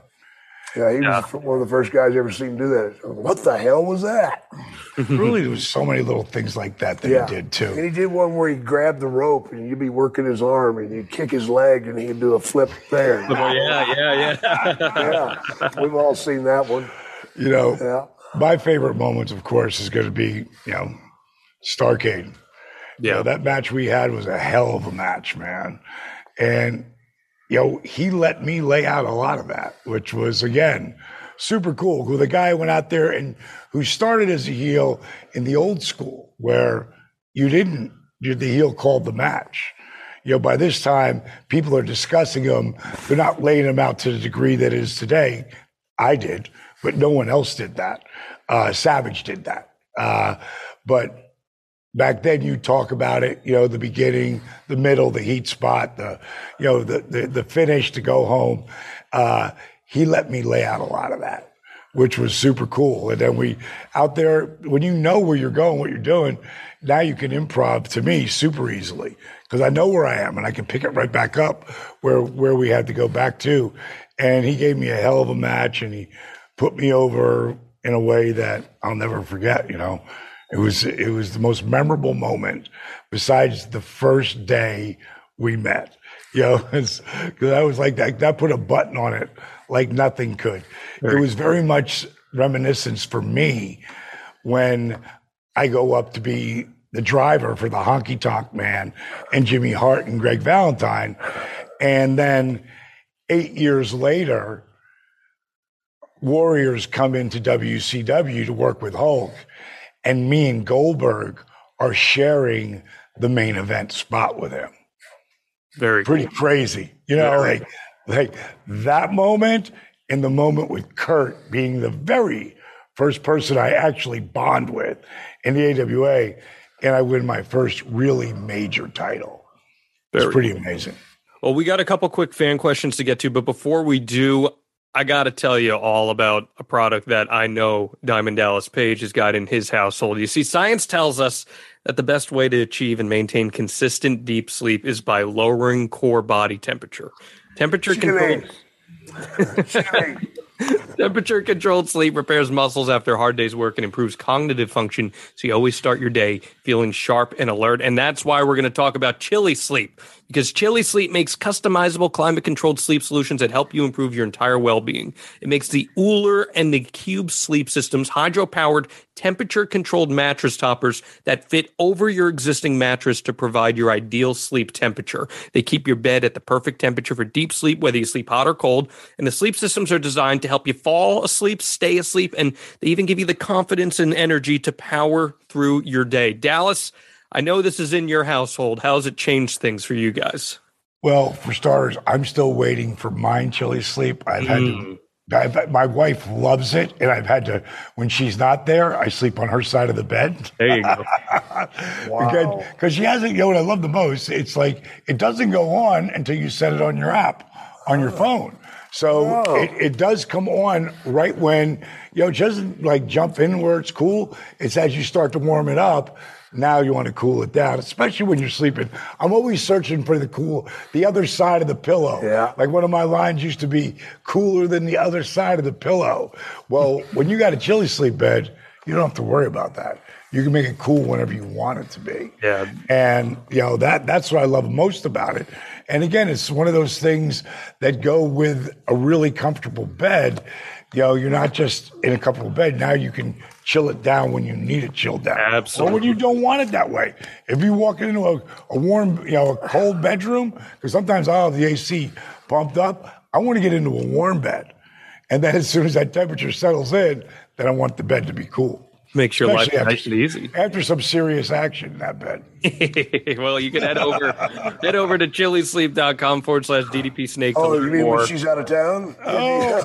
Speaker 4: Yeah, he
Speaker 3: Yeah.
Speaker 4: was one of the first guys I ever seen do that. What the hell was that? [laughs]
Speaker 5: really, there was so many little things like that that
Speaker 4: yeah.
Speaker 5: he did too.
Speaker 4: And he did one where he'd grab the rope and you'd be working his arm and you'd kick his leg and he'd do a flip there. [laughs]
Speaker 3: Oh, yeah, yeah, yeah.
Speaker 4: yeah. We've all seen that one.
Speaker 5: You know,
Speaker 4: Yeah.
Speaker 5: my favorite moments, of course, is going to be you know Starcade. You know,
Speaker 3: Yeah.
Speaker 5: that match we had was a hell of a match, man. And you know, he let me lay out a lot of that, which was again super cool. Who the guy went out there and who started as a heel in the old school, where you didn't, the heel called the match. You know, by this time, people are discussing him. They're not laying him out to the degree that is today. I did, but no one else did that. Uh, Savage did that. Uh, but back then you talk about it, you know, the beginning, the middle, the heat spot, the, you know, the, the, the finish to go home. Uh, he let me lay out a lot of that, which was super cool. And then we out there, when you know where you're going, what you're doing, now you can improv to me super easily because I know where I am and I can pick it right back up where, where we had to go back to. And he gave me a hell of a match and he put me over in a way that I'll never forget, you know. It was it was the most memorable moment besides the first day we met. You know, because I was like that that put a button on it like nothing could. it was very much reminiscence for me when I go up to be the driver for the Honky Tonk Man and Jimmy Hart and Greg Valentine. And then eight years later, Warriors come into WCW to work with Hulk, and me and Goldberg are sharing the main event spot with him.
Speaker 3: Very
Speaker 5: Pretty crazy, you know, like like that moment and the moment with Curt being the very first person I actually bond with in the AWA, and I win my first really major title. It's
Speaker 3: Very
Speaker 5: pretty amazing.
Speaker 3: Well, we got a couple quick fan questions to get to, but before we do, I got to tell you all about a product that I know Diamond Dallas Page has got in his household. You see, science tells us that the best way to achieve and maintain consistent deep sleep is by lowering core body temperature. Temperature control. [laughs] Temperature controlled sleep repairs muscles after a hard day's work and improves cognitive function. So you always start your day feeling sharp and alert. And that's why we're going to talk about Chili Sleep because Chili Sleep makes customizable climate controlled sleep solutions that help you improve your entire well being. It makes the OOLER and the Cube sleep systems hydro powered, temperature controlled mattress toppers that fit over your existing mattress to provide your ideal sleep temperature. They keep your bed at the perfect temperature for deep sleep, whether you sleep hot or cold. And the sleep systems are designed to help you fall asleep, stay asleep, and they even give you the confidence and energy to power through your day. Dallas, I know this is in your household. How has it changed things for you guys?
Speaker 5: Well, for starters, I'm still waiting for mine Chili Sleep. I've had to. Mm. I've, my wife loves it, and I've had to. When she's not there, I sleep on her side of the bed.
Speaker 3: There you go. [laughs]
Speaker 4: Wow.
Speaker 5: Because she hasn't. You know what I love the most? It's like it doesn't go on until you set it on your app on your oh. phone. So
Speaker 4: Oh.
Speaker 5: it, it does come on right when you know. It doesn't like jump in where it's cool. It's as you start to warm it up. Now you want to cool it down, especially when you're sleeping. I'm always searching for the cool, the other side of the pillow.
Speaker 4: Yeah.
Speaker 5: Like one of my lines used to be cooler than the other side of the pillow. Well, [laughs] when you got a Chili Sleep bed, you don't have to worry about that. You can make it cool whenever you want it to be.
Speaker 3: Yeah.
Speaker 5: And you know that that's what I love most about it. And again, it's one of those things that go with a really comfortable bed. You know, you're not just in a comfortable bed. Now you can chill it down when you need it chilled down.
Speaker 3: Absolutely.
Speaker 5: Or when you don't want it that way. If you walk into a, a warm, you know, a cold bedroom, because sometimes I'll have the AC pumped up, I want to get into a warm bed. And then as soon as that temperature settles in, then I want the bed to be cool.
Speaker 3: Makes your life
Speaker 5: Especially after-
Speaker 3: nice and easy.
Speaker 5: After some serious action in that bed. [laughs]
Speaker 3: well, you can head over head over to chilisleep.com forward slash DDP snake to
Speaker 4: Oh, you
Speaker 3: learn
Speaker 4: mean
Speaker 3: more.
Speaker 4: when she's out of town?
Speaker 5: Oh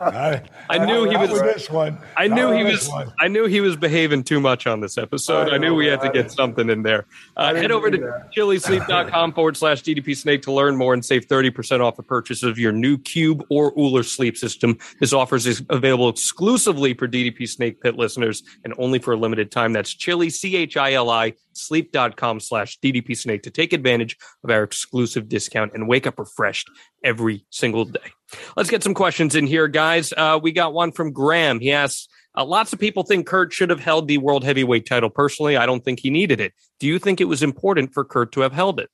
Speaker 5: I, [laughs]
Speaker 3: I knew he was
Speaker 5: this one.
Speaker 3: I knew
Speaker 5: with
Speaker 3: he was.
Speaker 5: one.
Speaker 3: I knew he was behaving too much on this episode. I,
Speaker 4: I
Speaker 3: knew we had to get something in there. Uh, head over to
Speaker 4: do that.
Speaker 3: chilisleep.com [laughs] forward slash DDP Snake to learn more and save 30% off the purchase of your new Cube or OOLER sleep system. This offer is available exclusively for DDP Snake Pit listeners and only for a limited time. That's chili, sleep.com slash DDP to take advantage of our exclusive discount and wake up refreshed every single day. Let's get some questions in here, guys. Uh, we got one from Graham. He asks, uh, lots of people think Curt should have held the world heavyweight title. Personally, I don't think he needed it. Do you think it was important for Curt to have held it?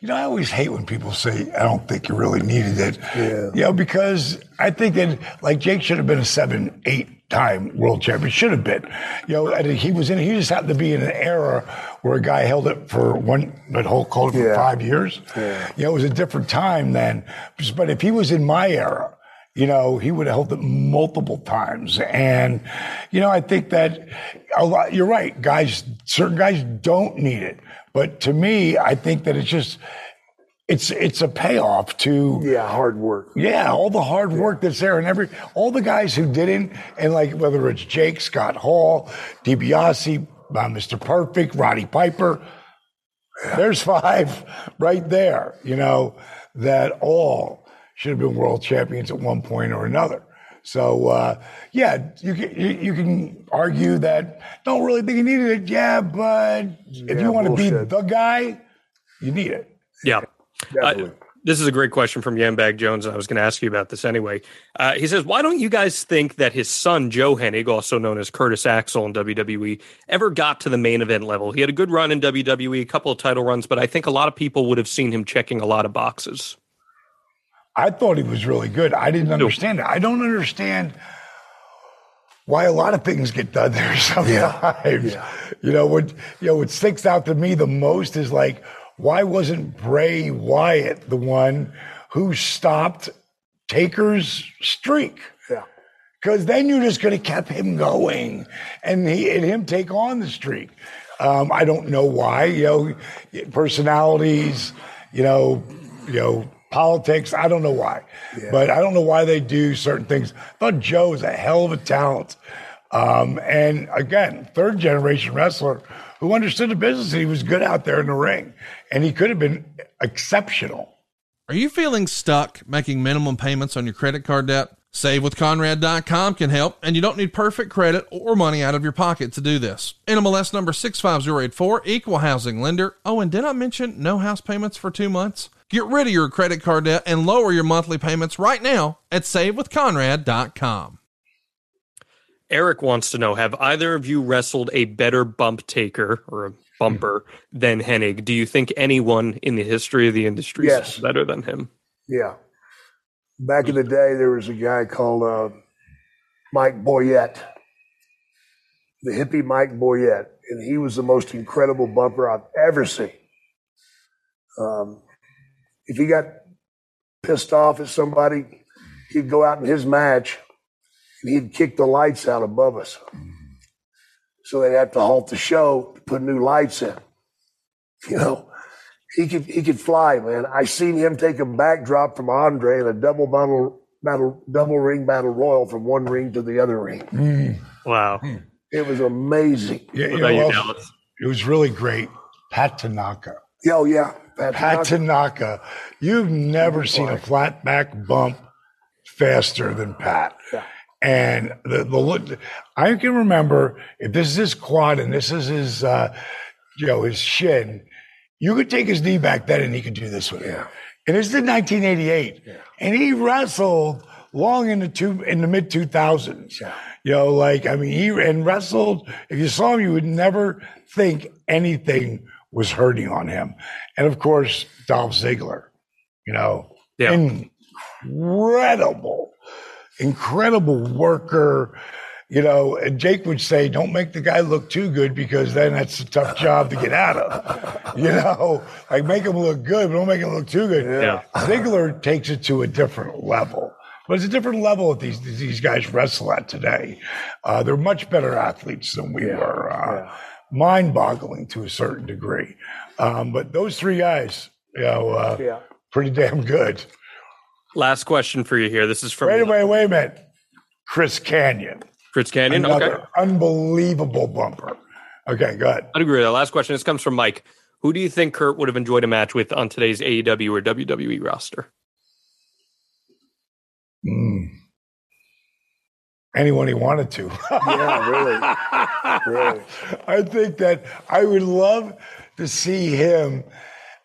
Speaker 5: You know, I always hate when people say, I don't think you really needed it.
Speaker 4: Yeah.
Speaker 5: You know, because I think that, like, Jake should have been a seven, eight time world champion. Should have been. You know, and he was in, he just happened to be in an era where a guy held it for one, but Hulk held it for
Speaker 4: Yeah.
Speaker 5: five years. Yeah. You know, it was a different time then. But if he was in my era, you know, he would have held it multiple times. And, you know, I think that a lot, you're right. Guys, certain guys don't need it. But to me, I think that it's just, it's, it's a payoff to,
Speaker 4: Yeah, hard work.
Speaker 5: yeah, all the hard work that's there and every, all the guys who didn't, and like whether it's Jake, Scott Hall, DiBiase, uh, Mr. Perfect, Roddy Piper, there's five right there, you know, that all should have been world champions at one point or another. So, uh, yeah, you can, you, you can argue that don't really think he needed it. Yeah, but if
Speaker 4: Yeah,
Speaker 5: you want to be the guy, you need it.
Speaker 3: Yeah. Uh, this is a great question from Yambag Jones, and I was going to ask you about this anyway. Uh, he says, "Why don't you guys think that his son Joe Hennig, also known as Curtis Axel in WWE, ever got to the main event level? He had a good run in WWE, a couple of title runs, but I think a lot of people would have seen him checking a lot of boxes.
Speaker 5: I thought he was really good. I didn't understand it. I don't understand why a lot of things get done there [laughs] sometimes. Yeah. You know, what you know, what sticks out to me the most is like, why wasn't Bray Wyatt the one who stopped Taker's streak?
Speaker 4: Yeah.
Speaker 5: because then you're just going to keep him going and he and him take on the streak. Um, I don't know why. You know, personalities. You know, you know politics. I don't know why, but I don't know why they do certain things. I thought Joe is a hell of a talent, um, and again, third generation wrestler who understood the business. and He was good out there in the ring, and he could have been exceptional.
Speaker 2: Are you feeling stuck making minimum payments on your credit card debt? SaveWithConrad.com can help, and you don't need perfect credit or money out of your pocket to do this. NMLS number 65084, equal housing lender. Oh, and did I mention no house payments for two months? Get rid of your credit card debt and lower your monthly payments right now at SaveWithConrad.com.
Speaker 3: Eric wants to know Have either of you wrestled a better bump taker or a bumper than Hennig. Do you think anyone in the history of the industry
Speaker 4: Yes.
Speaker 3: is better than him?
Speaker 4: Yeah. Back in the day, there was a guy called uh, Mike Boyette, the hippie Mike Boyette, and he was the most incredible bumper I've ever seen. Um, if he got pissed off at somebody, he'd go out in his match and he'd kick the lights out above us. So they'd have to halt the show to put new lights in. [laughs] You know, he could he could fly, man. I seen him take a backdrop from Andre in a double battle battle double ring battle royal from one ring to the other ring. Mm.
Speaker 3: Wow. Mm.
Speaker 4: It was amazing.
Speaker 5: Yeah, you
Speaker 3: What
Speaker 5: know,
Speaker 3: about you,
Speaker 5: well,
Speaker 3: Dallas?
Speaker 5: it was really great. Pat Tanaka.
Speaker 4: Oh yeah, Pat
Speaker 5: Pat
Speaker 4: Tanaka.
Speaker 5: Tanaka. You've never seen a flat back bump faster than Pat.
Speaker 4: Yeah.
Speaker 5: And the, the look, I can remember if this is his quad and this is his, uh, you know, his shin, you could take his knee back then and he could do this with it.
Speaker 4: Yeah.
Speaker 5: And this is in 1988. And he wrestled long in the two, in the mid 2000s.
Speaker 4: Yeah.
Speaker 5: You know, like, I mean, he and wrestled, if you saw him, you would never think anything was hurting on him. And of course, Dolph Ziggler, you know,
Speaker 3: Yeah.
Speaker 5: incredible, incredible worker. You know, and Jake would say, don't make the guy look too good because then that's a tough job to get out of. [laughs] You know, like make him look good, but don't make him look too good.
Speaker 3: Yeah. [laughs]
Speaker 5: Ziggler takes it to a different level. But it's a different level that these these guys wrestle at today. Uh, they're much better athletes than we were. Uh, Mind-boggling to a certain degree. Um, but those three guys, you know, uh,
Speaker 4: Yeah.
Speaker 5: pretty damn good.
Speaker 3: Last question for you here. This is from
Speaker 5: Wait a minute, wait a minute. Chris Kanyon,
Speaker 3: Chris Kanyon.
Speaker 5: another
Speaker 3: Okay.
Speaker 5: unbelievable bumper. Okay, go ahead.
Speaker 3: I'd agree with that. Last question. This comes from Mike. Who do you think Curt would have enjoyed a match with on today's AEW or WWE roster?
Speaker 5: Mm. Anyone he wanted to. [laughs]
Speaker 4: Yeah, really, really.
Speaker 5: I think that I would love to see him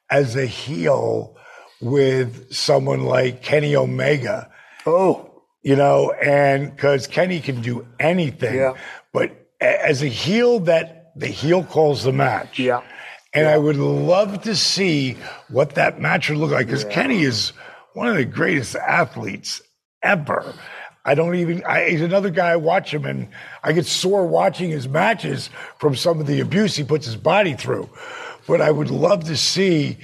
Speaker 5: as a heel with someone like Kenny Omega,
Speaker 4: Oh,
Speaker 5: you know, and because Kenny can do anything,
Speaker 4: Yeah.
Speaker 5: but a- as a heel that the heel calls the match.
Speaker 4: Yeah.
Speaker 5: And I would love to see what that match would look like because Kenny is one of the greatest athletes ever. I don't even, I, he's another guy, I watch him and I get sore watching his matches from some of the abuse he puts his body through. But I would love to see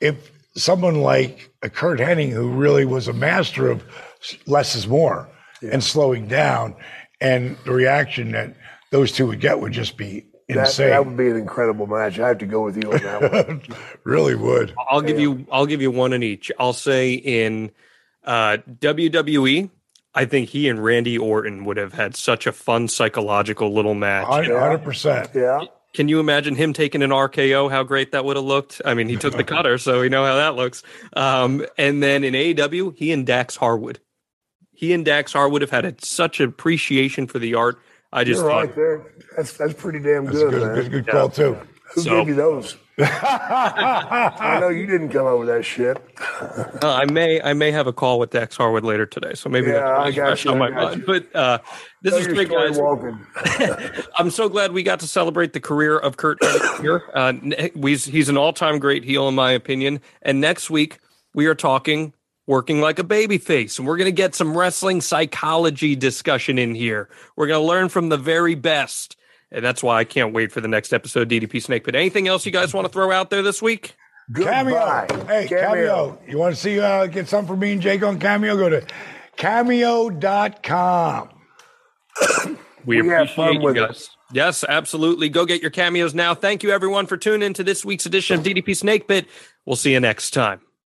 Speaker 5: if someone like a Curt Hennig, who really was a master of less is more and slowing down, and the reaction that those two would get would just be
Speaker 4: that,
Speaker 5: insane.
Speaker 4: that would be an incredible match. I have to go with you on that one. [laughs]
Speaker 5: really would.
Speaker 3: I'll give you I'll give you one in each. I'll say in uh, WWE, I think he and Randy Orton would have had such a fun psychological little match.
Speaker 5: Hundred percent.
Speaker 4: Yeah.
Speaker 3: Can you imagine him taking an RKO? How great that would have looked. I mean, he took the [laughs] cutter, so we know how that looks. Um, and then in AEW, he and Dax Harwood. He and Dax Harwood have had a, such appreciation for the art. I just
Speaker 4: You're
Speaker 3: thought
Speaker 4: right there. That's that's pretty damn
Speaker 5: That's
Speaker 4: good,
Speaker 5: a good,
Speaker 4: man.
Speaker 5: good, good call too.
Speaker 4: Who
Speaker 3: So-
Speaker 4: gave you those? I know you didn't come up with that shit. [laughs]
Speaker 3: Uh, I may I may have a call with Dax Harwood later today, so maybe
Speaker 4: Yeah,
Speaker 3: that's
Speaker 4: I got
Speaker 3: fresh
Speaker 4: you,
Speaker 3: on my mind.
Speaker 4: you.
Speaker 3: But uh, this
Speaker 4: Tell
Speaker 3: is great, guys. [laughs] I'm so glad we got to celebrate the career of Curt here. Uh, he's, he's an all-time great heel, in my opinion. And next week we are talking working like a baby face. and we're going to get some wrestling psychology discussion in here. We're going to learn from the very best, and that's why I can't wait for the next episode, DDP Snake Pit. Anything else you guys want to throw out there this week?
Speaker 5: Cameo.
Speaker 4: Goodbye.
Speaker 5: Hey, Cameo. You want to see uh, get something for me and Jake on Cameo? Go to cameo.com. [coughs]
Speaker 3: We,
Speaker 4: We have
Speaker 3: appreciate
Speaker 4: fun
Speaker 3: you
Speaker 4: with it.
Speaker 3: guys. Yes, absolutely. Go get your cameos now. Thank you, everyone, for tuning in to this week's edition of DDP Snake Pit. We'll see you next time.